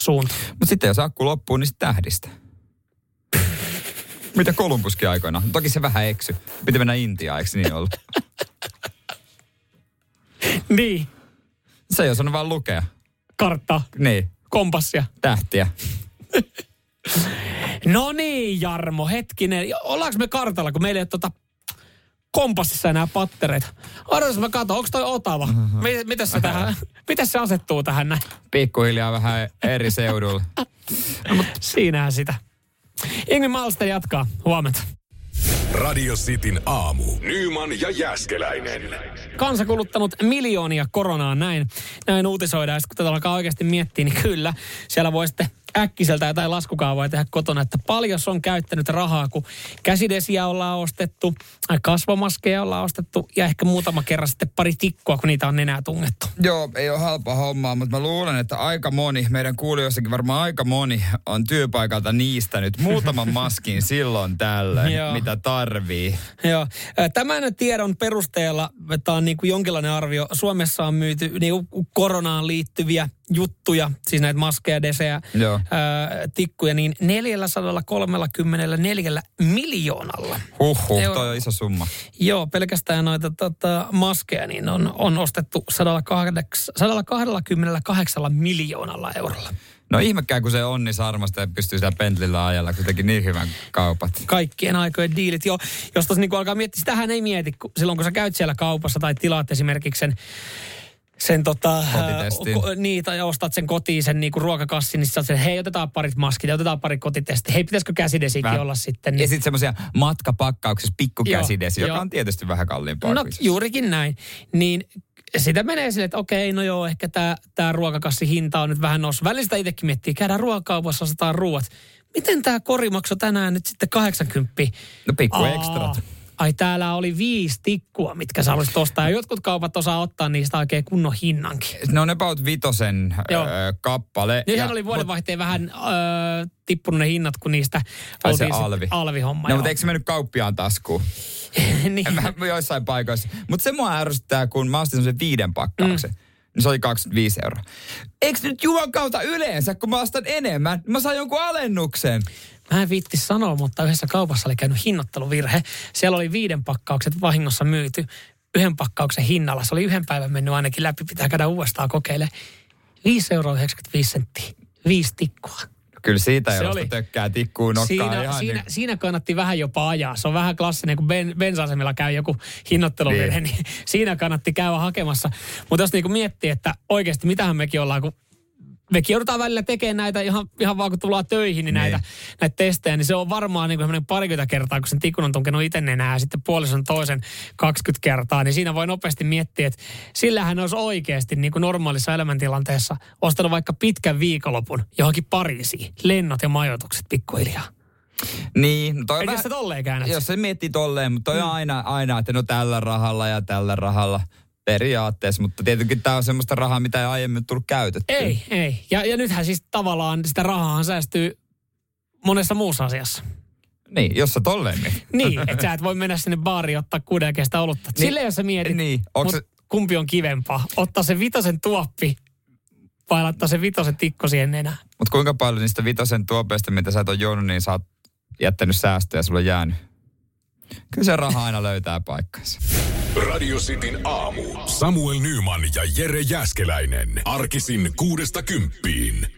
suunta. Mutta sitten jos akku loppuu, niin sitten tähdistä. Mitä Kolumbuskin aikoina? Toki se vähän eksy. Piti mennä Intiaan, eikö niin ollut? Niin, Se ei osannut vaan lukea. kartta, Niin, kompassia. tähtiä. No niin, Jarmo, hetkinen. Ollaanko me kartalla, kun meillä ei ole tota kompassissa enää pattereita? Odotas mä katson, onko toi Otava? Mi- Miten se, tähän, miten se asettuu tähän näin? Pikkuhiljaa vähän eri seudulla. Siinähän sitä. Ingrid Malster jatkaa. Huomenta. Radio Cityn aamu. Nyman ja Jäskeläinen. Kansa kuluttanut miljoonia koronaan näin. Näin uutisoidaan. Sitten kun tätä alkaa oikeasti miettiä, niin kyllä. Siellä voi sitten äkkiseltä jotain laskukaavaa tehdä kotona, että paljon on käyttänyt rahaa, kun käsidesiä ollaan ostettu, kasvomaskeja ollaan ostettu ja ehkä muutama kerran sitten pari tikkua, kun niitä on enää tungettu. Joo, ei ole halpa hommaa, mutta mä luulen, että aika moni, meidän kuulijoissakin varmaan aika moni on työpaikalta niistänyt muutaman maskin silloin tällöin, Joo. mitä tarvii. Joo. Tämän tiedon perusteella, tämä on niin kuin jonkinlainen arvio, Suomessa on myyty niin koronaan liittyviä juttuja, siis näitä maskeja, desejä, Joo. ää, tikkuja, niin 434 miljoonalla. Huhhuh, Euro. toi on iso summa. Joo, pelkästään noita tota, maskeja niin on, on ostettu 108, 128 miljoonalla eurolla. No ihmekään, kun se on niin sarmasta ja pystyy siellä pentlillä ajalla, kun teki niin hyvän kaupat. kaikkien aikojen diilit. Jo, jos tuossa niin alkaa miettiä, sitähän ei mieti, kun, silloin kun sä käyt siellä kaupassa tai tilaat esimerkiksi sen sen tota, ko, niin, tai ostat sen kotiin sen niinku ruokakassin, niin sen, hei otetaan parit maskit ja otetaan pari kotitesti. Hei, pitäisikö käsidesikin Vähän. olla sitten? Ja Niin, sitten semmoisia matkapakkauksessa pikkukäsidesi, joka joo. on tietysti vähän kalliimpaa. no isossa. juurikin näin. Niin sitä menee silleen, että okei, no joo, ehkä tämä tää ruokakassi hinta on nyt vähän noussut. Välistä itsekin miettii, käydään ruokakaupassa, ostetaan ruoat. Miten tämä kori maksoi tänään nyt sitten 80? No pikku Aa, ekstrat. Ai täällä oli viisi tikkua, mitkä sä haluaisit ostaa. Ja jotkut kaupat osaa ottaa niistä oikein kunnon hinnankin. Ne on about vitosen Joo. ö, kappale. Nythän oli vuodenvaihteen vähän ö, tippunut ne hinnat, kun niistä Ai se oltiin alvi. sit alvihomma. No, joo. mutta eikö se mennyt kauppiaan taskuun? niin. Mä joissain paikoissa. Mutta se mua ärsyttää, kun mä ostin semmoisen viiden pakkauksen. Mm. Niin se oli 25 euroa. Eikö nyt Juman kautta yleensä, kun mä ostan enemmän, mä saan jonkun alennuksen? Mä en viitti sanoa, mutta yhdessä kaupassa oli käynyt hinnoitteluvirhe. Siellä oli viiden pakkaukset vahingossa myyty yhden pakkauksen hinnalla. Se oli yhden päivän mennyt ainakin läpi, pitää käydä uudestaan kokeilemaan. 5 euroa 95 senttiä. Viisi tikkua. Kyllä siitä, Se josta oli- tökkää tikkuun nokkaan Siinä, ihan siinä, niin. siinä kannatti vähän jopa ajaa. Se on vähän klassinen, kun ben, bensa-asemilla käy joku hinnoitteluvirhe, niin. niin siinä kannatti käydä hakemassa. Mutta jos niinku miettii, että oikeasti mitähän mekin ollaan, kun mekin joudutaan välillä tekemään näitä ihan, ihan vaan kun tullaan töihin, niin, Niin. näitä, näitä testejä, niin se on varmaan niin kuin parikymmentä kertaa, kun sen tikun on tunkenut itse nenää ja sitten puolison toisen 20 kertaa, niin siinä voi nopeasti miettiä, että sillähän olisi oikeasti niin kuin normaalissa elämäntilanteessa ostanut vaikka pitkän viikonlopun johonkin Pariisiin, lennot ja majoitukset pikkuhiljaa. Niin, no toi on vähän- tolleen käännät? Jos se miettii tolleen, mutta toi on Mm. aina, aina, että no tällä rahalla ja tällä rahalla periaatteessa, mutta tietenkin tämä on semmoista rahaa, mitä ei aiemmin tullut käytettyä. Ei, ei. Ja, ja nythän siis tavallaan sitä rahaa säästyy monessa muussa asiassa. Niin, jos sä tolleen mietit. Niin, että sä et voi mennä sinne baariin ottaa kuuden kestä olutta. Niin, Silleen jos sä mietit, niin, onks mut se- kumpi on kivempaa? Ottaa se vitosen tuoppi vai laittaa se vitosen tikko siihen nenään? Mutta kuinka paljon niistä vitosen tuopeista, mitä sä et ole juonut, niin sä oot jättänyt säästöjä ja sulla on jäänyt? Kyllä se raha aina löytää paikkansa. Radio Cityn aamu. Samuel Nyman ja Jere Jäskeläinen. Arkisin kuudesta kymppiin.